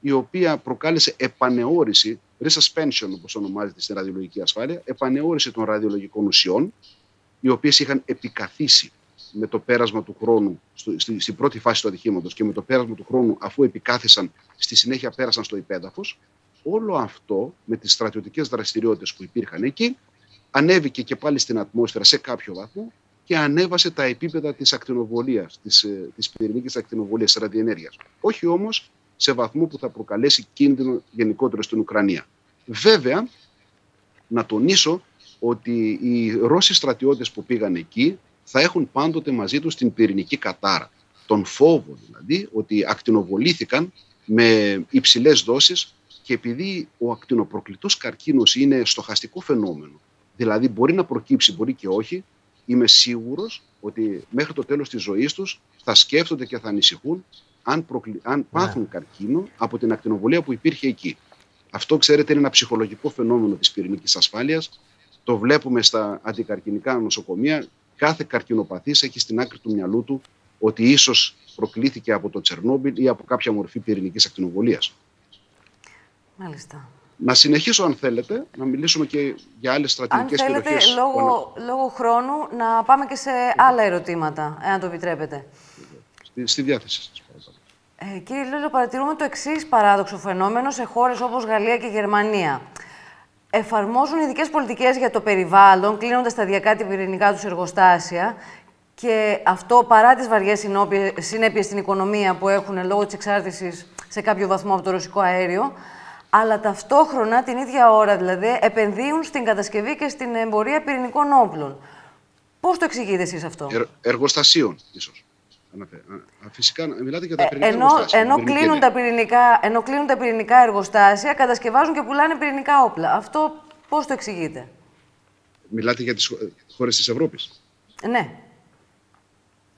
η οποία προκάλεσε επανεώρηση, resuspension όπως ονομάζεται στην ραδιολογική ασφάλεια, επανεώρηση των ραδιολογικών ουσιών, οι οποίες είχαν επικαθίσει με το πέρασμα του χρόνου, στην πρώτη φάση του ατυχήματος και με το πέρασμα του χρόνου αφού επικάθισαν, στη συνέχεια πέρασαν στο υπέδαφος όλο αυτό με τις στρατιωτικές δραστηριότητες που υπήρχαν εκεί ανέβηκε και πάλι στην ατμόσφαιρα σε κάποιο βαθμό και ανέβασε τα επίπεδα της ακτινοβολίας, της, ε, της πυρηνικής ακτινοβολίας, της ραδιενέργειας. Όχι όμως σε βαθμό που θα προκαλέσει κίνδυνο γενικότερο στην Ουκρανία. Βέβαια, να τονίσω ότι οι Ρώσοι στρατιώτες που πήγαν εκεί θα έχουν πάντοτε μαζί τους την πυρηνική κατάρα. Τον φόβο δηλαδή ότι ακτινοβολήθηκαν με υψηλές δόσεις και επειδή ο ακτινοπροκλητός καρκίνος είναι στοχαστικό φαινόμενο, δηλαδή μπορεί να προκύψει, μπορεί και όχι, είμαι σίγουρος ότι μέχρι το τέλος της ζωής τους θα σκέφτονται και θα ανησυχούν αν, προκλη... αν ναι. πάθουν καρκίνο από την ακτινοβολία που υπήρχε εκεί. Αυτό, ξέρετε, είναι ένα ψυχολογικό φαινόμενο της πυρηνικής ασφάλειας. Το βλέπουμε στα αντικαρκινικά νοσοκομεία. Κάθε καρκινοπαθής έχει στην άκρη του μυαλού του ότι ίσως προκλήθηκε από το Τσερνόμπιλ ή από κάποια μορφή πυρηνικής ακτινοβολίας. Μάλιστα. Να συνεχίσω αν θέλετε, να μιλήσουμε και για άλλες στρατηγικές περιοχές. Αν θέλετε, λόγω, λόγω χρόνου, να πάμε και σε άλλα ερωτήματα, εάν το επιτρέπετε. Στη, στη διάθεση σας, Ε, κύριε Λέλο, παρατηρούμε το εξής παράδοξο φαινόμενο σε χώρες όπως Γαλλία και Γερμανία. Εφαρμόζουν ειδικές πολιτικές για το περιβάλλον, κλείνοντας σταδιακά την πυρηνικά τους εργοστάσια και αυτό παρά τις βαριές συνέπειες στην οικονομία που έχουν λόγω της εξάρτησης σε κάποιο βαθμό από το ρωσικό αέριο, αλλά ταυτόχρονα την ίδια ώρα δηλαδή επενδύουν στην κατασκευή και στην εμπορία πυρηνικών όπλων. Πώς το εξηγείτε εσείς αυτό; Ε, εργοστασίων, ίσως. Φυσικά, μιλάτε για τα ε, πυρηνικά ενώ, εργοστάσια. Ενώ κλείνουν, τα πυρηνικά, ενώ κλείνουν τα πυρηνικά εργοστάσια, κατασκευάζουν και πουλάνε πυρηνικά όπλα. Αυτό πώς το εξηγείτε; Μιλάτε για τις χώρες της Ευρώπης. Ναι.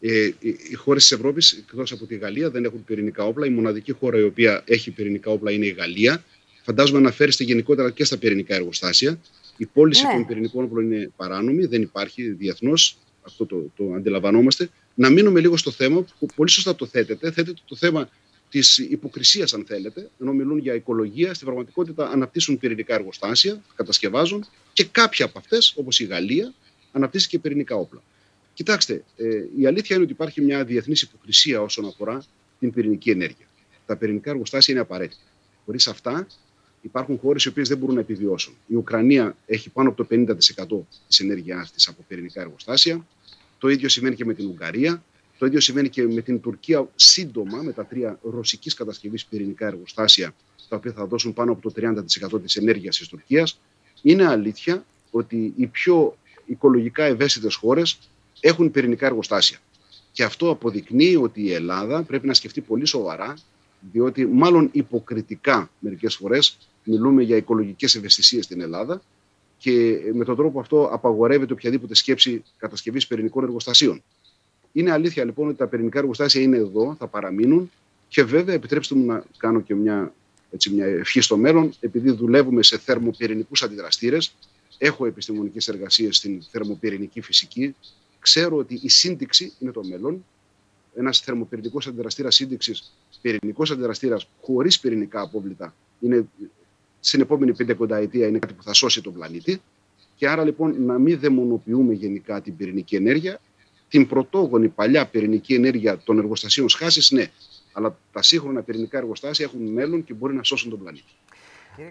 Ε, οι χώρες της Ευρώπης, εκτός από τη Γαλλία, δεν έχουν πυρηνικά όπλα. Η μοναδική χώρα η οποία έχει πυρηνικά όπλα είναι η Γαλλία. Φαντάζομαι αναφέρεστε γενικότερα και στα πυρηνικά εργοστάσια. Η πώληση ναι. των πυρηνικών όπλων είναι παράνομη, δεν υπάρχει διεθνώς. Αυτό το, το αντιλαμβανόμαστε. Να μείνουμε λίγο στο θέμα που πολύ σωστά το θέτετε. Θέτετε το θέμα της υποκρισίας, αν θέλετε, ενώ μιλούν για οικολογία, στην πραγματικότητα αναπτύσσουν πυρηνικά εργοστάσια, κατασκευάζουν και κάποια από αυτές, όπως η Γαλλία, αναπτύσσει και πυρηνικά όπλα. Κοιτάξτε, ε, η αλήθεια είναι ότι υπάρχει μια διεθνής υποκρισία όσον αφορά την πυρηνική ενέργεια. Τα πυρηνικά εργοστάσια είναι απαραίτητα. Χωρίς αυτά, υπάρχουν χώρες οι οποίες δεν μπορούν να επιβιώσουν. Η Ουκρανία έχει πάνω από το 50% της ενέργειάς της από πυρηνικά εργοστάσια. Το ίδιο σημαίνει και με την Ουγγαρία. Το ίδιο σημαίνει και με την Τουρκία σύντομα, με τα τρία ρωσικής κατασκευής πυρηνικά εργοστάσια, τα οποία θα δώσουν πάνω από το 30% της ενέργειας της Τουρκίας. Είναι αλήθεια ότι οι πιο οικολογικά ευαίσθητες χώρες έχουν πυρηνικά εργοστάσια. Και αυτό αποδεικνύει ότι η Ελλάδα πρέπει να σκεφτεί πολύ σοβαρά, διότι μάλλον υποκριτικά μερικές φορές μιλούμε για οικολογικές ευαισθησίες στην Ελλάδα και με τον τρόπο αυτό απαγορεύεται οποιαδήποτε σκέψη κατασκευής πυρηνικών εργοστασίων. Είναι αλήθεια λοιπόν ότι τα πυρηνικά εργοστάσια είναι εδώ, θα παραμείνουν και βέβαια επιτρέψτε μου να κάνω και μια, έτσι, μια ευχή στο μέλλον, επειδή δουλεύουμε σε θερμοπυρηνικούς αντιδραστήρες. Έχω επιστημονικές εργασίες στην θερμοπυρηνική φυσική, Ξέρω ότι η σύνδεξη είναι το μέλλον. Ένας θερμοπυρηνικός αντιδραστήρας σύνδεξης, πυρηνικός αντιδραστήρας χωρίς πυρηνικά απόβλητα, είναι στην επόμενη πεντεκονταετία είναι κάτι που θα σώσει τον πλανήτη. Και άρα λοιπόν να μην δαιμονοποιούμε γενικά την πυρηνική ενέργεια. Την πρωτόγονη παλιά πυρηνική ενέργεια των εργοστασίων σχάσης, ναι. Αλλά τα σύγχρονα πυρηνικά εργοστάσια έχουν μέλλον και μπορεί να σώσουν τον πλανήτη.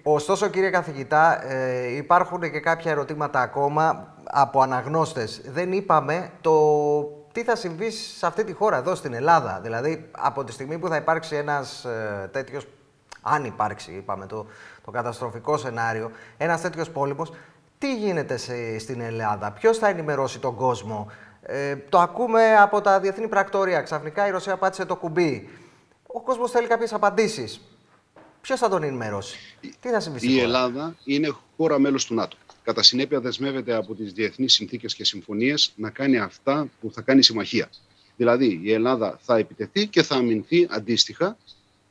Ωστόσο, κύριε καθηγητά, ε, υπάρχουν και κάποια ερωτήματα ακόμα από αναγνώστες. Δεν είπαμε το τι θα συμβεί σε αυτή τη χώρα, εδώ στην Ελλάδα. Δηλαδή, από τη στιγμή που θα υπάρξει ένας ε, τέτοιος, αν υπάρξει, είπαμε, το, το καταστροφικό σενάριο, ένας τέτοιος πόλεμος, τι γίνεται σε, στην Ελλάδα, ποιος θα ενημερώσει τον κόσμο; Ε, το ακούμε από τα διεθνή πρακτόρια. Ξαφνικά η Ρωσία πάτησε το κουμπί. Ο κόσμος θέλει κάποιες απαντήσεις. Ποιος θα τον ενημερώσει, τι θα συμβεί Η Ελλάδα είναι χώρα μέλος του ΝΑΤΟ. Κατά συνέπεια, δεσμεύεται από τις διεθνείς συνθήκες και συμφωνίες να κάνει αυτά που θα κάνει η συμμαχία. Δηλαδή, η Ελλάδα θα επιτεθεί και θα αμυνθεί αντίστοιχα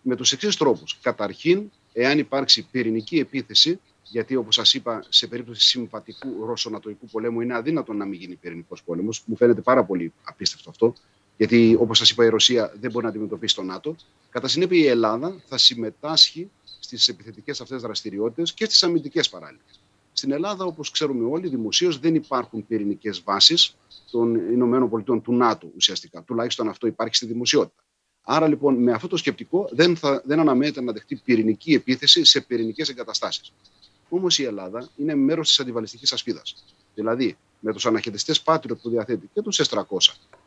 με τους εξής τρόπους. Καταρχήν, εάν υπάρξει πυρηνική επίθεση, γιατί όπως σας είπα, σε περίπτωση συμβατικού ρωσο-νατοϊκού πολέμου είναι αδύνατο να μην γίνει πυρηνικός πόλεμος. Μου φαίνεται πάρα πολύ απίστευτο αυτό γιατί όπως σας είπα, η Ρωσία δεν μπορεί να αντιμετωπίσει το ΝΑΤΟ. Κατά συνέπεια, η Ελλάδα θα συμμετάσχει στις επιθετικές αυτές δραστηριότητες και στις αμυντικές παράλληλες. Στην Ελλάδα, όπως ξέρουμε όλοι, δημοσίως δεν υπάρχουν πυρηνικές βάσεις των ΗΠΑ του ΝΑΤΟ ουσιαστικά. Τουλάχιστον αυτό υπάρχει στη δημοσιότητα. Άρα λοιπόν με αυτό το σκεπτικό δεν, θα, δεν αναμένεται να δεχτεί πυρηνική επίθεση σε πυρηνικές εγκαταστάσεις. Όμως η Ελλάδα είναι μέρος της αντιβαλιστικής ασπίδας. Δηλαδή με τους αναχαιτιστές Patriot που διαθέτει και τους S300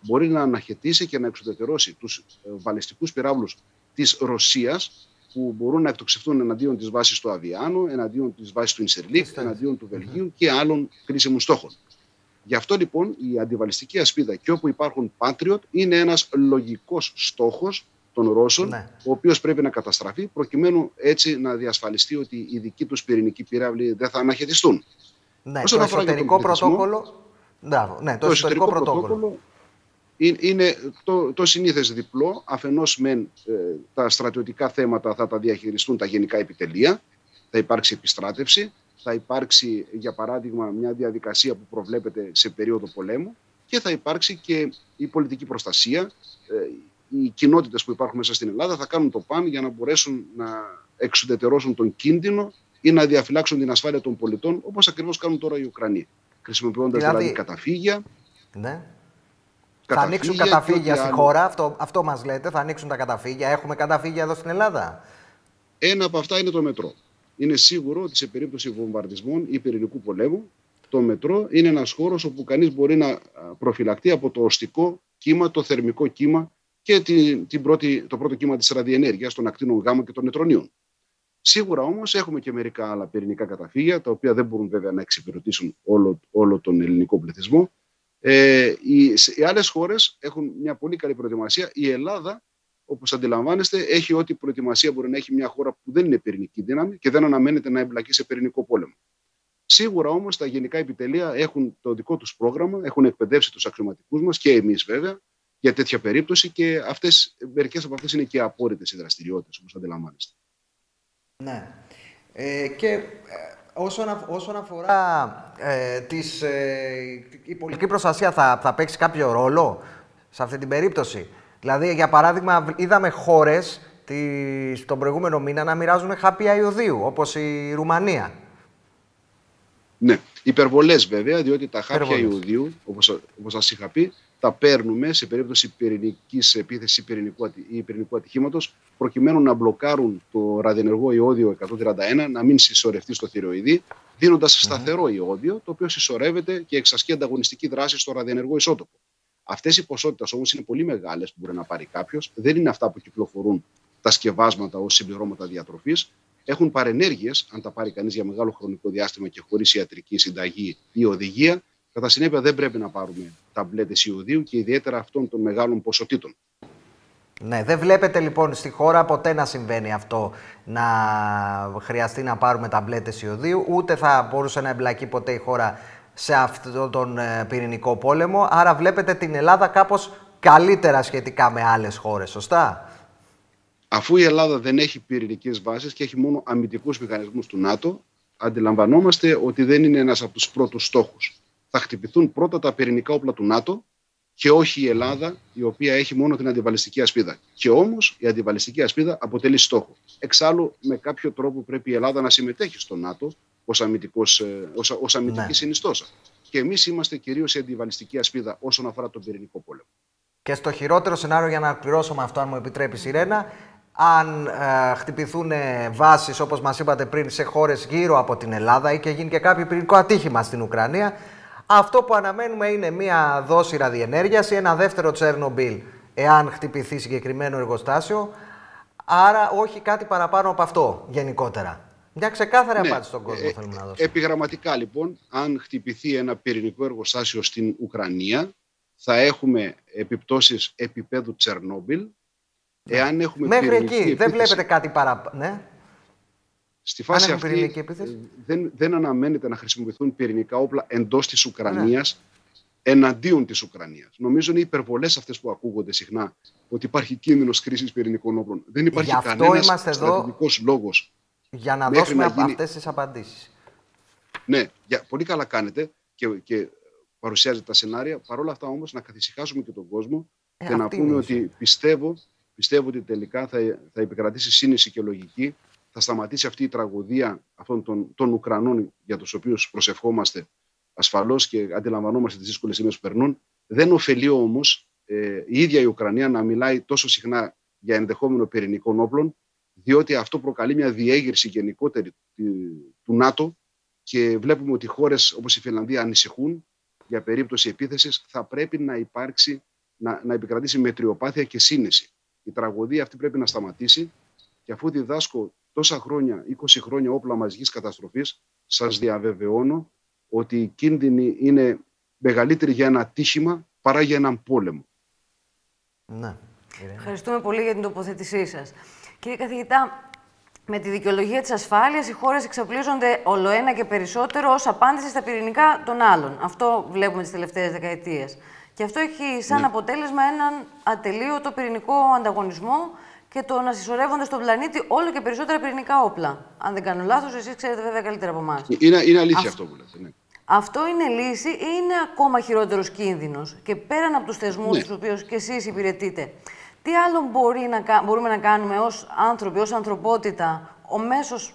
μπορεί να αναχαιτήσει και να εξουδετερώσει τους ε, βαλιστικούς πυράβλους της Ρωσίας που μπορούν να εκτοξευτούν εναντίον της βάσης του Αβιάνο, εναντίον της βάσης του Ινσερλίκ, εναντίον του Βελγίου και άλλων κρίσιμων στόχων. Γι' αυτό λοιπόν η αντιβαλιστική ασπίδα και όπου υπάρχουν Patriot είναι ένας λογικός στόχος των Ρώσων, ναι. ο οποίος πρέπει να καταστραφεί προκειμένου έτσι να διασφαλιστεί ότι οι δικοί τους πυρηνικοί πύραυλοι δεν θα αναχαιτιστούν. Ναι, το εσωτερικό πρωτόκολλο. Ναι, το, εσωτερικό πρωτόκολλο είναι το, το συνήθες διπλό. Αφενός μεν ε, τα στρατιωτικά θέματα θα τα διαχειριστούν τα γενικά επιτελεία, θα υπάρξει επιστράτευση, θα υπάρξει για παράδειγμα μια διαδικασία που προβλέπεται σε περίοδο πολέμου και θα υπάρξει και η πολιτική προστασία. Ε, οι κοινότητες που υπάρχουν μέσα στην Ελλάδα θα κάνουν το παν για να μπορέσουν να εξουδετερώσουν τον κίνδυνο ή να διαφυλάξουν την ασφάλεια των πολιτών, όπως ακριβώς κάνουν τώρα οι Ουκρανοί. Χρησιμοποιώντας δηλαδή, δηλαδή καταφύγια. Ναι. Θα ανοίξουν καταφύγια στη χώρα, αυτό, αυτό μας λέτε, θα ανοίξουν τα καταφύγια. Έχουμε καταφύγια εδώ στην Ελλάδα. Ένα από αυτά είναι το μετρό. Είναι σίγουρο ότι σε περίπτωση βομβαρδισμών ή πυρηνικού πολέμου, το μετρό είναι ένας χώρος όπου κανείς μπορεί να προφυλακτεί από το οστικό κύμα, το θερμικό κύμα και την, την πρώτη, το πρώτο κύμα της ραδιενέργειας των ακτίνων γάμμα και των νετρονίων. Σίγουρα όμως έχουμε και μερικά άλλα πυρηνικά καταφύγια, τα οποία δεν μπορούν βέβαια να εξυπηρετήσουν όλο, όλο τον ελληνικό πληθυσμό. Ε, οι, οι άλλες χώρες έχουν μια πολύ καλή προετοιμασία. Η Ελλάδα, όπως αντιλαμβάνεστε, έχει ό,τι προετοιμασία μπορεί να έχει μια χώρα που δεν είναι πυρηνική δύναμη και δεν αναμένεται να εμπλακεί σε πυρηνικό πόλεμο. Σίγουρα όμως τα γενικά επιτελεία έχουν το δικό τους πρόγραμμα, έχουν εκπαιδεύσει τους αξιωματικούς μας και εμείς βέβαια για τέτοια περίπτωση και μερικές από αυτές είναι και απόρριτες οι δραστηριότητες, όπως αντιλαμβάνεστε. Ναι. Ε, και ε, όσον, όσον αφορά ε, τις, ε, η πολιτική προστασία θα, θα παίξει κάποιο ρόλο σε αυτή την περίπτωση; Δηλαδή, για παράδειγμα, είδαμε χώρες τον προηγούμενο μήνα να μοιράζουν χάπια ιωδίου, όπως η Ρουμανία. Ναι, υπερβολές βέβαια, διότι τα χάπια ιωδίου, όπως σας είχα πει, τα παίρνουμε σε περίπτωση πυρηνικής επίθεσης πυρηνικού, ή πυρηνικού ατυχήματος, προκειμένου να μπλοκάρουν το ραδιενεργό ιόδιο 131, να μην συσσωρευτεί στο θηροειδή, δίνοντας σταθερό ιόδιο, το οποίο συσσωρεύεται και εξασκεί ανταγωνιστική δράση στο ραδιενεργό ισότοπο. Αυτές οι ποσότητες όμως είναι πολύ μεγάλες που μπορεί να πάρει κάποιος, δεν είναι αυτά που κυκλοφορούν τα σκευάσματα ως συμπληρώματα διατροφής, έχουν παρενέργειες, αν τα πάρει κανείς για μεγάλο χρονικό διάστημα και χωρίς ιατρική συνταγή ή οδηγία. Κατά συνέπεια, δεν πρέπει να πάρουμε ταμπλέτες ιωδίου και ιδιαίτερα αυτών των μεγάλων ποσοτήτων. Ναι, δεν βλέπετε λοιπόν στη χώρα ποτέ να συμβαίνει αυτό να χρειαστεί να πάρουμε ταμπλέτες ιωδίου, ούτε θα μπορούσε να εμπλακεί ποτέ η χώρα σε αυτόν τον ε, πυρηνικό πόλεμο. Άρα βλέπετε την Ελλάδα κάπως καλύτερα σχετικά με άλλες χώρες, σωστά; Αφού η Ελλάδα δεν έχει πυρηνικές βάσεις και έχει μόνο αμυντικούς μηχανισμούς του ΝΑΤΟ, αντιλαμβανόμαστε ότι δεν είναι ένας από τους πρώτους στόχους. Θα χτυπηθούν πρώτα τα πυρηνικά όπλα του ΝΑΤΟ και όχι η Ελλάδα, η οποία έχει μόνο την αντιβαλιστική ασπίδα. Και όμως η αντιβαλιστική ασπίδα αποτελεί στόχο. Εξάλλου, με κάποιο τρόπο πρέπει η Ελλάδα να συμμετέχει στο ΝΑΤΟ ως ε, αμυντική ναι. συνιστόσα. Και εμείς είμαστε κυρίως η αντιβαλιστική ασπίδα όσον αφορά τον πυρηνικό πόλεμο. Και στο χειρότερο σενάριο, για να πληρώσω με αυτό, αν μου επιτρέπει, Σιρένα, αν ε, χτυπηθούν βάσεις, όπως μας είπατε πριν, σε χώρες γύρω από την Ελλάδα ή και γίνει και κάποιο πυρηνικό ατύχημα στην Ουκρανία, αυτό που αναμένουμε είναι μία δόση ραδιενέργειας ή ένα δεύτερο Τσέρνομπιλ, εάν χτυπηθεί συγκεκριμένο εργοστάσιο. Άρα όχι κάτι παραπάνω από αυτό γενικότερα. Μια ξεκάθαρη ναι, απάντηση στον κόσμο ε, θέλουμε να δώσουμε. Επιγραμματικά λοιπόν, αν χτυπηθεί ένα πυρηνικό εργοστάσιο στην Ουκρανία, θα έχουμε επιπτώσεις επίπεδου Τσερνόμπιλ, ναι. Εάν έχουμε Μέχρι εκεί δεν βλέπετε κάτι παραπάνω. Ναι. Στη φάση αυτή ε, δεν, δεν αναμένεται να χρησιμοποιηθούν πυρηνικά όπλα εντός της Ουκρανίας ναι. εναντίον της Ουκρανίας. Νομίζω είναι υπερβολές αυτές που ακούγονται συχνά ότι υπάρχει κίνδυνος κρίση πυρηνικών όπλων. Δεν υπάρχει κανένας στρατηγικός λόγος. Για να δώσουμε γίνει... αυτές τις απαντήσεις. Ναι, για, πολύ καλά κάνετε και, και παρουσιάζετε τα σενάρια. Παρ' όλα αυτά όμως να καθησυχάσουμε και τον κόσμο ε, και να πούμε ότι πιστεύω Πιστεύω ότι τελικά θα, θα επικρατήσει σύνεση και λογική. Θα σταματήσει αυτή η τραγωδία αυτών των, των Ουκρανών για τους οποίους προσευχόμαστε ασφαλώς και αντιλαμβανόμαστε τις δύσκολες στιγμές που περνούν. Δεν ωφελεί όμως ε, η ίδια η Ουκρανία να μιλάει τόσο συχνά για ενδεχόμενο πυρηνικών όπλων, διότι αυτό προκαλεί μια διέγερση γενικότερη του ΝΑΤΟ και βλέπουμε ότι χώρες όπως η Φιλανδία ανησυχούν για περίπτωση επίθεσης. Θα πρέπει να υπάρξει, να, να επικρατήσει μετριοπάθεια και σύνεση η τραγωδία αυτή πρέπει να σταματήσει και αφού διδάσκω τόσα χρόνια, 20 χρόνια όπλα μαζικής καταστροφής, σας διαβεβαιώνω ότι η κίνδυνη είναι μεγαλύτερη για ένα τύχημα παρά για έναν πόλεμο. Ναι. Ευχαριστούμε πολύ για την τοποθέτησή σας. Κύριε καθηγητά, με τη δικαιολογία της ασφάλειας, οι χώρες εξαπλίζονται ολοένα και περισσότερο ως απάντηση στα πυρηνικά των άλλων. Αυτό βλέπουμε τις τελευταίες δεκαετίες. Και αυτό έχει σαν ναι. αποτέλεσμα έναν ατελείωτο πυρηνικό ανταγωνισμό και το να συσσωρεύονται στον πλανήτη όλο και περισσότερα πυρηνικά όπλα. Αν δεν κάνω λάθος, εσείς ξέρετε βέβαια καλύτερα από εμάς. Είναι, είναι αλήθεια αυτό που λέτε. Ναι. Αυτό είναι λύση ή είναι ακόμα χειρότερος κίνδυνος. Και πέραν από τους θεσμούς ναι. τους οποίους και εσείς υπηρετείτε, τι άλλο μπορεί να, μπορούμε να κάνουμε ως άνθρωποι, ως ανθρωπότητα, ο μέσος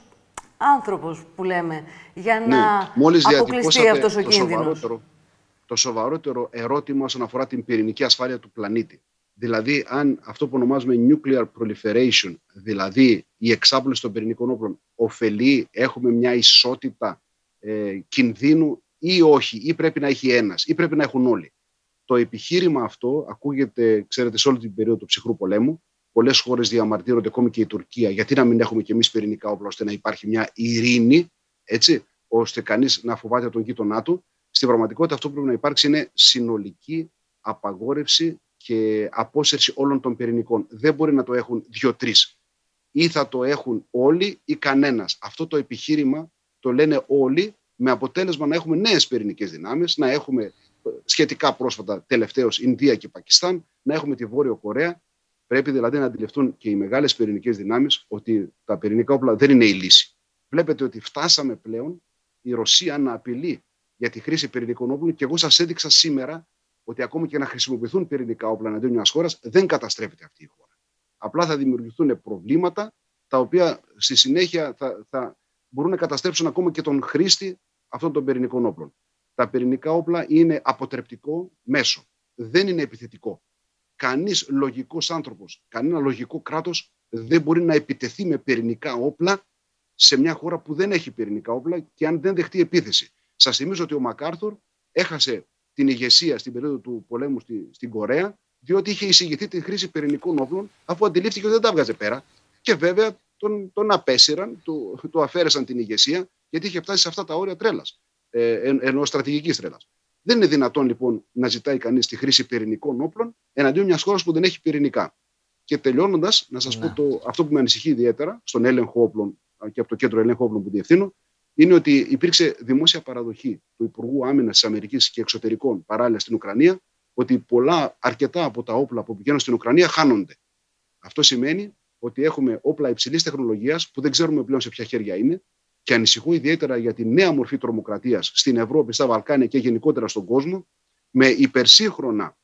άνθρωπος που λέμε, για ναι. να αποκλειστεί αυτός ο κίνδυνος; το σοβαρότερο ερώτημα όσον αφορά την πυρηνική ασφάλεια του πλανήτη. Δηλαδή, αν αυτό που ονομάζουμε nuclear proliferation, δηλαδή η εξάπλωση των πυρηνικών όπλων, ωφελεί, έχουμε μια ισότητα ε, κινδύνου ή όχι, ή πρέπει να έχει ένας, ή πρέπει να έχουν όλοι. Το επιχείρημα αυτό ακούγεται, ξέρετε, σε όλη την περίοδο του ψυχρού πολέμου. Πολλές χώρες διαμαρτύρονται, ακόμη και η Τουρκία, γιατί να μην έχουμε και εμείς πυρηνικά όπλα, ώστε να υπάρχει μια ειρήνη, έτσι, ώστε κανείς να φοβάται τον γείτονά του. Στην πραγματικότητα, αυτό που πρέπει να υπάρξει είναι συνολική απαγόρευση και απόσυρση όλων των πυρηνικών. Δεν μπορεί να το έχουν δύο-τρει. Ή θα το έχουν όλοι ή κανένας. Αυτό το επιχείρημα το λένε όλοι με αποτέλεσμα να έχουμε νέες πυρηνικές δυνάμεις, να έχουμε ε, σχετικά πρόσφατα τελευταίως Ινδία και Πακιστάν, να έχουμε τη Βόρειο Κορέα. Πρέπει δηλαδή να αντιληφθούν και οι μεγάλες πυρηνικές δυνάμεις ότι τα πυρηνικά όπλα δεν είναι η λύση. Βλέπετε ότι φτάσαμε πλέον η Ρωσία να απειλεί για τη χρήση πυρηνικών όπλων και εγώ σας έδειξα σήμερα ότι ακόμη και να χρησιμοποιηθούν πυρηνικά όπλα εναντίον μιας χώρας, δεν καταστρέφεται αυτή η χώρα. Απλά θα δημιουργηθούν προβλήματα τα οποία στη συνέχεια θα, θα μπορούν να καταστρέψουν ακόμα και τον χρήστη αυτών των πυρηνικών όπλων. Τα πυρηνικά όπλα είναι αποτρεπτικό μέσο. Δεν είναι επιθετικό. Κανείς λογικός άνθρωπος, κανένα λογικό κράτος δεν μπορεί να επιτεθεί με πυρηνικά όπλα σε μια χώρα που δεν έχει πυρηνικά όπλα και αν δεν δεχτεί επίθεση. Σας θυμίζω ότι ο Μακάρθουρ έχασε την ηγεσία στην περίοδο του πολέμου στη, στην Κορέα, διότι είχε εισηγηθεί τη χρήση πυρηνικών όπλων, αφού αντιλήφθηκε ότι δεν τα βγάζε πέρα. Και βέβαια τον, τον απέσυραν, του, του αφαίρεσαν την ηγεσία, γιατί είχε φτάσει σε αυτά τα όρια τρέλας, ε, ενώ στρατηγικής τρέλας. Δεν είναι δυνατόν λοιπόν να ζητάει κανείς τη χρήση πυρηνικών όπλων εναντίον μιας χώρας που δεν έχει πυρηνικά. Και τελειώνοντας, να σας πω ναι. το, αυτό που με ανησυχεί ιδιαίτερα στον έλεγχο όπλων και από το κέντρο ελέγχου όπλων που διευθύνω, είναι ότι υπήρξε δημόσια παραδοχή του Υπουργού Άμυνας της Αμερικής και Εξωτερικών παράλληλα στην Ουκρανία ότι πολλά, αρκετά από τα όπλα που πηγαίνουν στην Ουκρανία χάνονται. Αυτό σημαίνει ότι έχουμε όπλα υψηλής τεχνολογίας που δεν ξέρουμε πλέον σε ποια χέρια είναι και ανησυχώ ιδιαίτερα για τη νέα μορφή τρομοκρατίας στην Ευρώπη, στα Βαλκάνια και γενικότερα στον κόσμο, με υπερσύγχρονα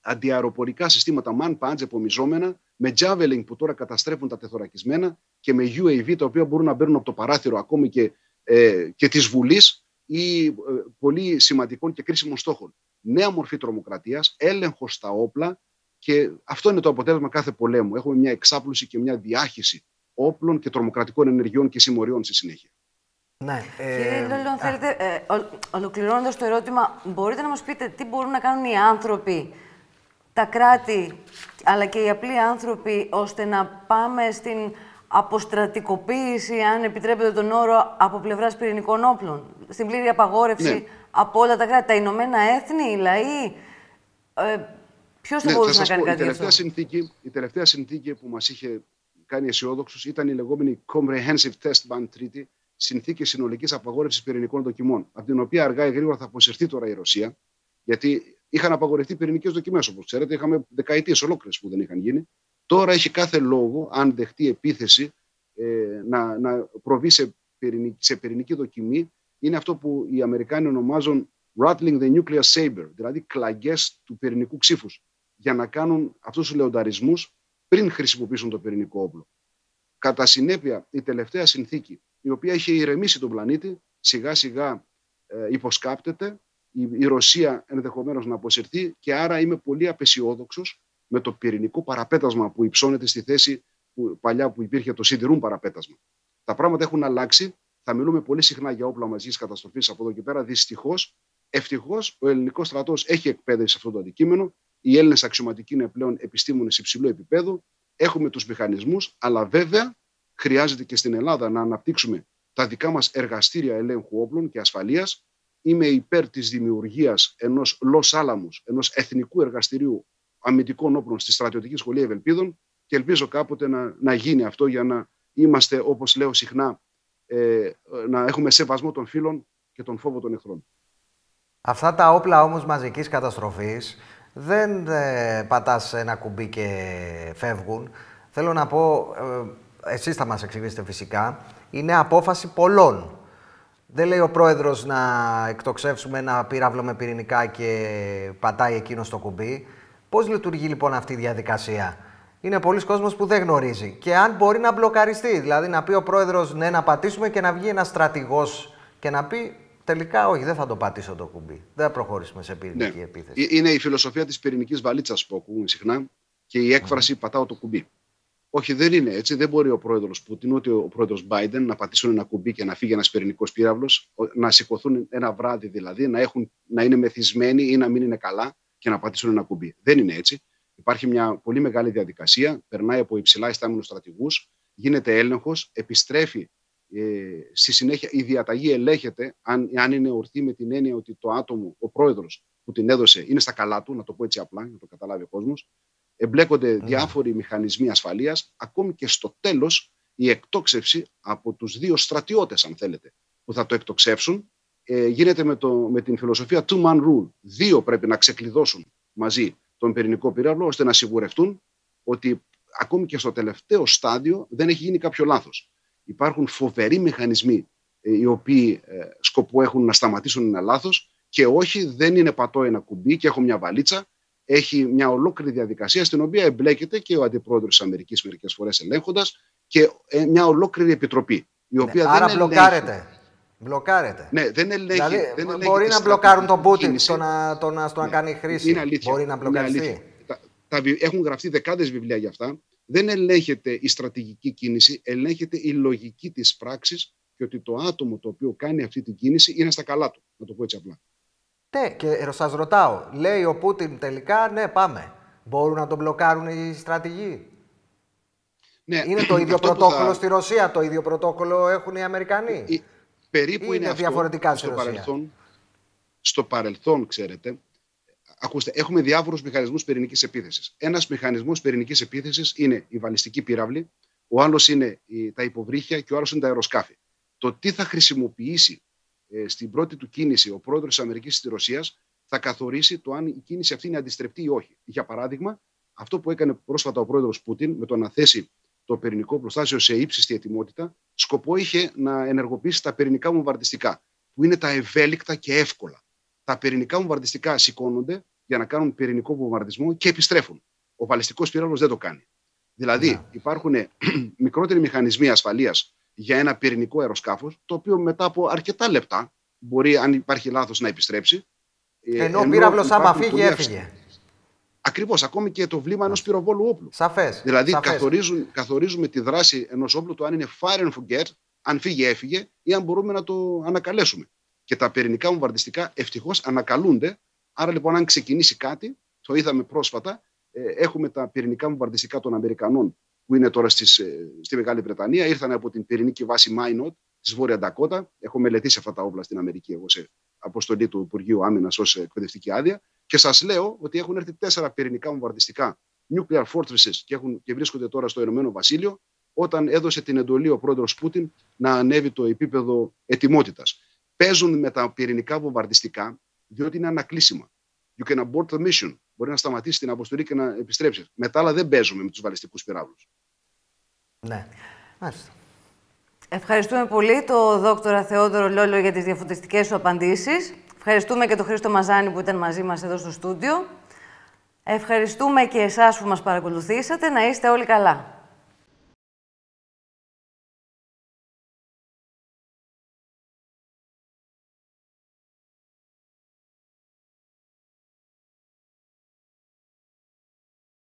αντιαεροπορικά συστήματα man-punch επομιζόμενα, με javelin που τώρα καταστρέφουν τα τεθωρακισμένα και με UAV τα οποία μπορούν να μπαίνουν από το παράθυρο ακόμη και, ε, και της Βουλής ή ε, πολύ σημαντικών και κρίσιμων στόχων. Νέα μορφή τρομοκρατίας, έλεγχος στα όπλα και αυτό είναι το αποτέλεσμα κάθε πολέμου. Έχουμε μια εξάπλωση και μια διάχυση όπλων και τρομοκρατικών ενεργειών και συμμοριών στη συνέχεια. Ναι, ε... Κύριε Λόλο, αν θέλετε, ε, ολοκληρώνοντας το ερώτημα, μπορείτε να μας πείτε τι μπορούν να κάνουν οι άνθρωποι, τα κράτη, αλλά και οι απλοί άνθρωποι, ώστε να πάμε στην αποστρατικοποίηση, αν επιτρέπετε τον όρο, από πλευράς πυρηνικών όπλων. Στην πλήρη απαγόρευση ναι. από όλα τα κράτη. Τα Ηνωμένα Έθνη, οι λαοί. Ε, Ποιος θα ναι, μπορούσε να κάνει πω, κάτι η τελευταία, συνθήκη, η τελευταία συνθήκη που μας είχε κάνει αισιόδοξου ήταν η λεγόμενη Comprehensive Test Ban Treaty, συνθήκη συνολικής απαγόρευσης πυρηνικών δοκιμών, από την οποία αργά ή γρήγορα θα αποσυρθεί τώρα η Ρωσία, γιατί είχαν απαγορευτεί πυρηνικές δοκιμές. Όπως ξέρετε, είχαμε δεκαετίες ολόκληρες που δεν είχαν γίνει. Τώρα έχει κάθε λόγο, αν δεχτεί επίθεση, ε, να, να προβεί σε πυρηνική, σε πυρηνική δοκιμή. Είναι αυτό που οι Αμερικάνοι ονομάζουν rattling the nuclear saber, δηλαδή κλαγέ του πυρηνικού ξύφους, για να κάνουν αυτούς τους λεονταρισμούς πριν χρησιμοποιήσουν το πυρηνικό όπλο. Κατά συνέπεια, η τελευταία συνθήκη, η οποία είχε ηρεμήσει τον πλανήτη, σιγά σιγά ε, υποσκάπτεται, η, η Ρωσία ενδεχομένως να αποσυρθεί και άρα είμαι πολύ απεσιόδοξος με το πυρηνικό παραπέτασμα που υψώνεται στη θέση που, παλιά που υπήρχε το σιδηρούν παραπέτασμα. Τα πράγματα έχουν αλλάξει. Θα μιλούμε πολύ συχνά για όπλα μαζικής καταστροφής από εδώ και πέρα. Δυστυχώς, ευτυχώς, ο ελληνικός στρατός έχει εκπαίδευση σε αυτό το αντικείμενο οι Έλληνες αξιωματικοί είναι πλέον επιστήμονες υψηλού επίπεδου. Έχουμε τους μηχανισμούς, αλλά βέβαια χρειάζεται και στην Ελλάδα να αναπτύξουμε τα δικά μας εργαστήρια ελέγχου όπλων και ασφαλείας. Είμαι υπέρ της δημιουργίας ενός Λος Άλαμου, ενός εθνικού εργαστηρίου αμυντικών όπλων στη Στρατιωτική Σχολή Ευελπίδων και ελπίζω κάποτε να, να γίνει αυτό για να είμαστε, όπως λέω συχνά, ε, να έχουμε σεβασμό των φίλων και τον φόβο των εχθρών. Αυτά τα όπλα όμως μαζικής καταστροφής δεν ε, πατάς ένα κουμπί και φεύγουν. Θέλω να πω, ε, εσείς θα μας εξηγήσετε φυσικά, είναι απόφαση πολλών. Δεν λέει ο πρόεδρος να εκτοξεύσουμε ένα πύραυλο με πυρηνικά και πατάει εκείνο το κουμπί. Πώς λειτουργεί λοιπόν αυτή η διαδικασία; Είναι πολλοί κόσμος που δεν γνωρίζει. Και αν μπορεί να μπλοκαριστεί, δηλαδή να πει ο πρόεδρος ναι να πατήσουμε και να βγει ένας στρατηγός και να πει τελικά όχι, δεν θα το πατήσω το κουμπί. Δεν θα προχωρήσουμε σε πυρηνική Ναι. επίθεση. Ε, Είναι η φιλοσοφία της πυρηνικής βαλίτσας που ακούμε συχνά και η έκφραση πατάω το κουμπί. Όχι, δεν είναι έτσι. Δεν μπορεί ο πρόεδρος Πούτιν ούτε ο πρόεδρος Biden να πατήσουν ένα κουμπί και να φύγει ένας πυρηνικός πύραυλος, να σηκωθούν ένα βράδυ δηλαδή, να, έχουν, να είναι μεθυσμένοι ή να μην είναι καλά και να πατήσουν ένα κουμπί. Δεν είναι έτσι. Υπάρχει μια πολύ μεγάλη διαδικασία, περνάει από υψηλά ιστάμενου στρατηγούς, γίνεται έλεγχος, επιστρέφει ε, στη συνέχεια η διαταγή ελέγχεται αν, αν είναι ορθή με την έννοια ότι το άτομο, ο πρόεδρος που την έδωσε είναι στα καλά του, να το πω έτσι απλά, για να το καταλάβει ο κόσμος. Εμπλέκονται διάφοροι μηχανισμοί ασφαλείας, ακόμη και στο τέλος η εκτόξευση από τους δύο στρατιώτες, αν θέλετε, που θα το εκτοξεύσουν, ε, γίνεται με, το, με την φιλοσοφία two man rule. Δύο πρέπει να ξεκλειδώσουν μαζί τον πυρηνικό πύραυλο, ώστε να σιγουρευτούν ότι ακόμη και στο τελευταίο στάδιο δεν έχει γίνει κάποιο λάθος. Υπάρχουν φοβεροί μηχανισμοί ε, οι οποίοι ε, σκοπό έχουν να σταματήσουν ένα λάθος και όχι δεν είναι πατώ ένα κουμπί και έχω μια βαλίτσα. Έχει μια ολόκληρη διαδικασία στην οποία εμπλέκεται και ο αντιπρόεδρος της Αμερικής μερικές φορές ελέγχοντας και ε, μια ολόκληρη επιτροπή. Η οποία Ναι, άρα δεν μπλοκάρεται. Ελέγχει, Μπλοκάρεται. ναι, δεν ελέγχει. δηλαδή, δεν ελέγχει μπορεί τη να μπλοκάρουν τον στρατηγική Πούτιν κίνηση. στο να, το να, στο να Ναι, κάνει χρήση. Είναι αλήθεια. Μπορεί να Είναι μπλοκαριστεί. αλήθεια. Τα, τα, βι- έχουν γραφτεί δεκάδες βιβλία για αυτά. Δεν ελέγχεται η στρατηγική κίνηση, ελέγχεται η λογική της πράξης και ότι το άτομο το οποίο κάνει αυτή την κίνηση είναι στα καλά του. Να το πω έτσι απλά. Ναι, και σας ρωτάω, λέει ο Πούτιν τελικά, ναι, πάμε. Μπορούν να τον μπλοκάρουν οι στρατηγοί; Ναι, Είναι το ίδιο αυτό που πρωτόκολλο θα- στη Ρωσία, το ίδιο πρωτόκολλο έχουν οι Αμερικανοί; η- περίπου Είναι είναι, αυτό διαφορετικά στη στο Ρωσία; παρελθόν. Στο παρελθόν, ξέρετε, ακούστε, έχουμε διάφορους μηχανισμούς πυρηνικής επίθεσης. Ένας μηχανισμός πυρηνικής επίθεσης είναι η βαλιστική πύραυλη, ο άλλος είναι η- τα υποβρύχια και ο άλλος είναι τα αεροσκάφη. Το τι θα χρησιμοποιήσει ε, στην πρώτη του κίνηση ο πρόεδρος της Αμερικής στη Ρωσίας θα καθορίσει το αν η κίνηση αυτή είναι αντιστρεπτή ή όχι. Για παράδειγμα, αυτό που έκανε πρόσφατα ο πρόεδρος Πούτιν με το να θέσει το πυρηνικό προστάσιο σε ύψιστη ετοιμότητα, σκοπό είχε να ενεργοποιήσει τα πυρηνικά βομβαρδιστικά, που είναι τα ευέλικτα και εύκολα. Τα πυρηνικά βομβαρδιστικά σηκώνονται για να κάνουν πυρηνικό βομβαρδισμό και επιστρέφουν. Ο βαλιστικός πύραυλο δεν το κάνει. Δηλαδή, Ναι. υπάρχουν μικρότεροι μηχανισμοί ασφαλείας για ένα πυρηνικό αεροσκάφος, το οποίο μετά από αρκετά λεπτά μπορεί, αν υπάρχει λάθος, να επιστρέψει. Ε, Ενώ ο πύραυλος, άμα υπάρχουν φύγει, πολύ έφυγε. Ακριβώς, ακόμη και το βλήμα ενός πυροβόλου όπλου. Σαφές. Δηλαδή, καθορίζουν, καθορίζουμε τη δράση ενός όπλου, το αν είναι fire and forget, αν φύγει, έφυγε, ή αν μπορούμε να το ανακαλέσουμε. Και τα πυρηνικά βομβαρδιστικά ευτυχώς ανακαλούνται. Άρα, λοιπόν, αν ξεκινήσει κάτι, το είδαμε πρόσφατα, ε, έχουμε τα πυρηνικά βομβαρδιστικά των Αμερικανών, που είναι τώρα στις, ε, στη Μεγάλη Βρετανία. Ήρθαν από την πυρηνική βάση Minot της Βόρεια Ντακότα. Έχω μελετήσει αυτά τα όπλα στην Αμερική, εγώ σε αποστολή του Υπουργείου Άμυνας ως εκπαιδευτική άδεια. Και σας λέω ότι έχουν έρθει τέσσερα πυρηνικά βομβαρδιστικά nuclear fortresses και, έχουν, και βρίσκονται τώρα στο Ηνωμένο Βασίλειο, όταν έδωσε την εντολή ο πρόεδρος Πούτιν να ανέβει το επίπεδο ετοιμότητας. Παίζουν με τα πυρηνικά βομβαρδιστικά, διότι είναι ανακλείσιμα. You can abort the mission. Μπορεί να σταματήσει την αποστολή και να επιστρέψει. Μετά, άλλα δεν παίζουμε με τους βαλιστικούς πυράβλους. Ναι. Μάλιστα. Ευχαριστούμε πολύ τον δόκτωρα Θεόδωρο Λόλο για τις διαφωτιστικές σου απαντήσεις. Ευχαριστούμε και τον Χρήστο Μαζάνη που ήταν μαζί μας εδώ στο στούντιο. Ευχαριστούμε και εσάς που μας παρακολουθήσατε. Να είστε όλοι καλά.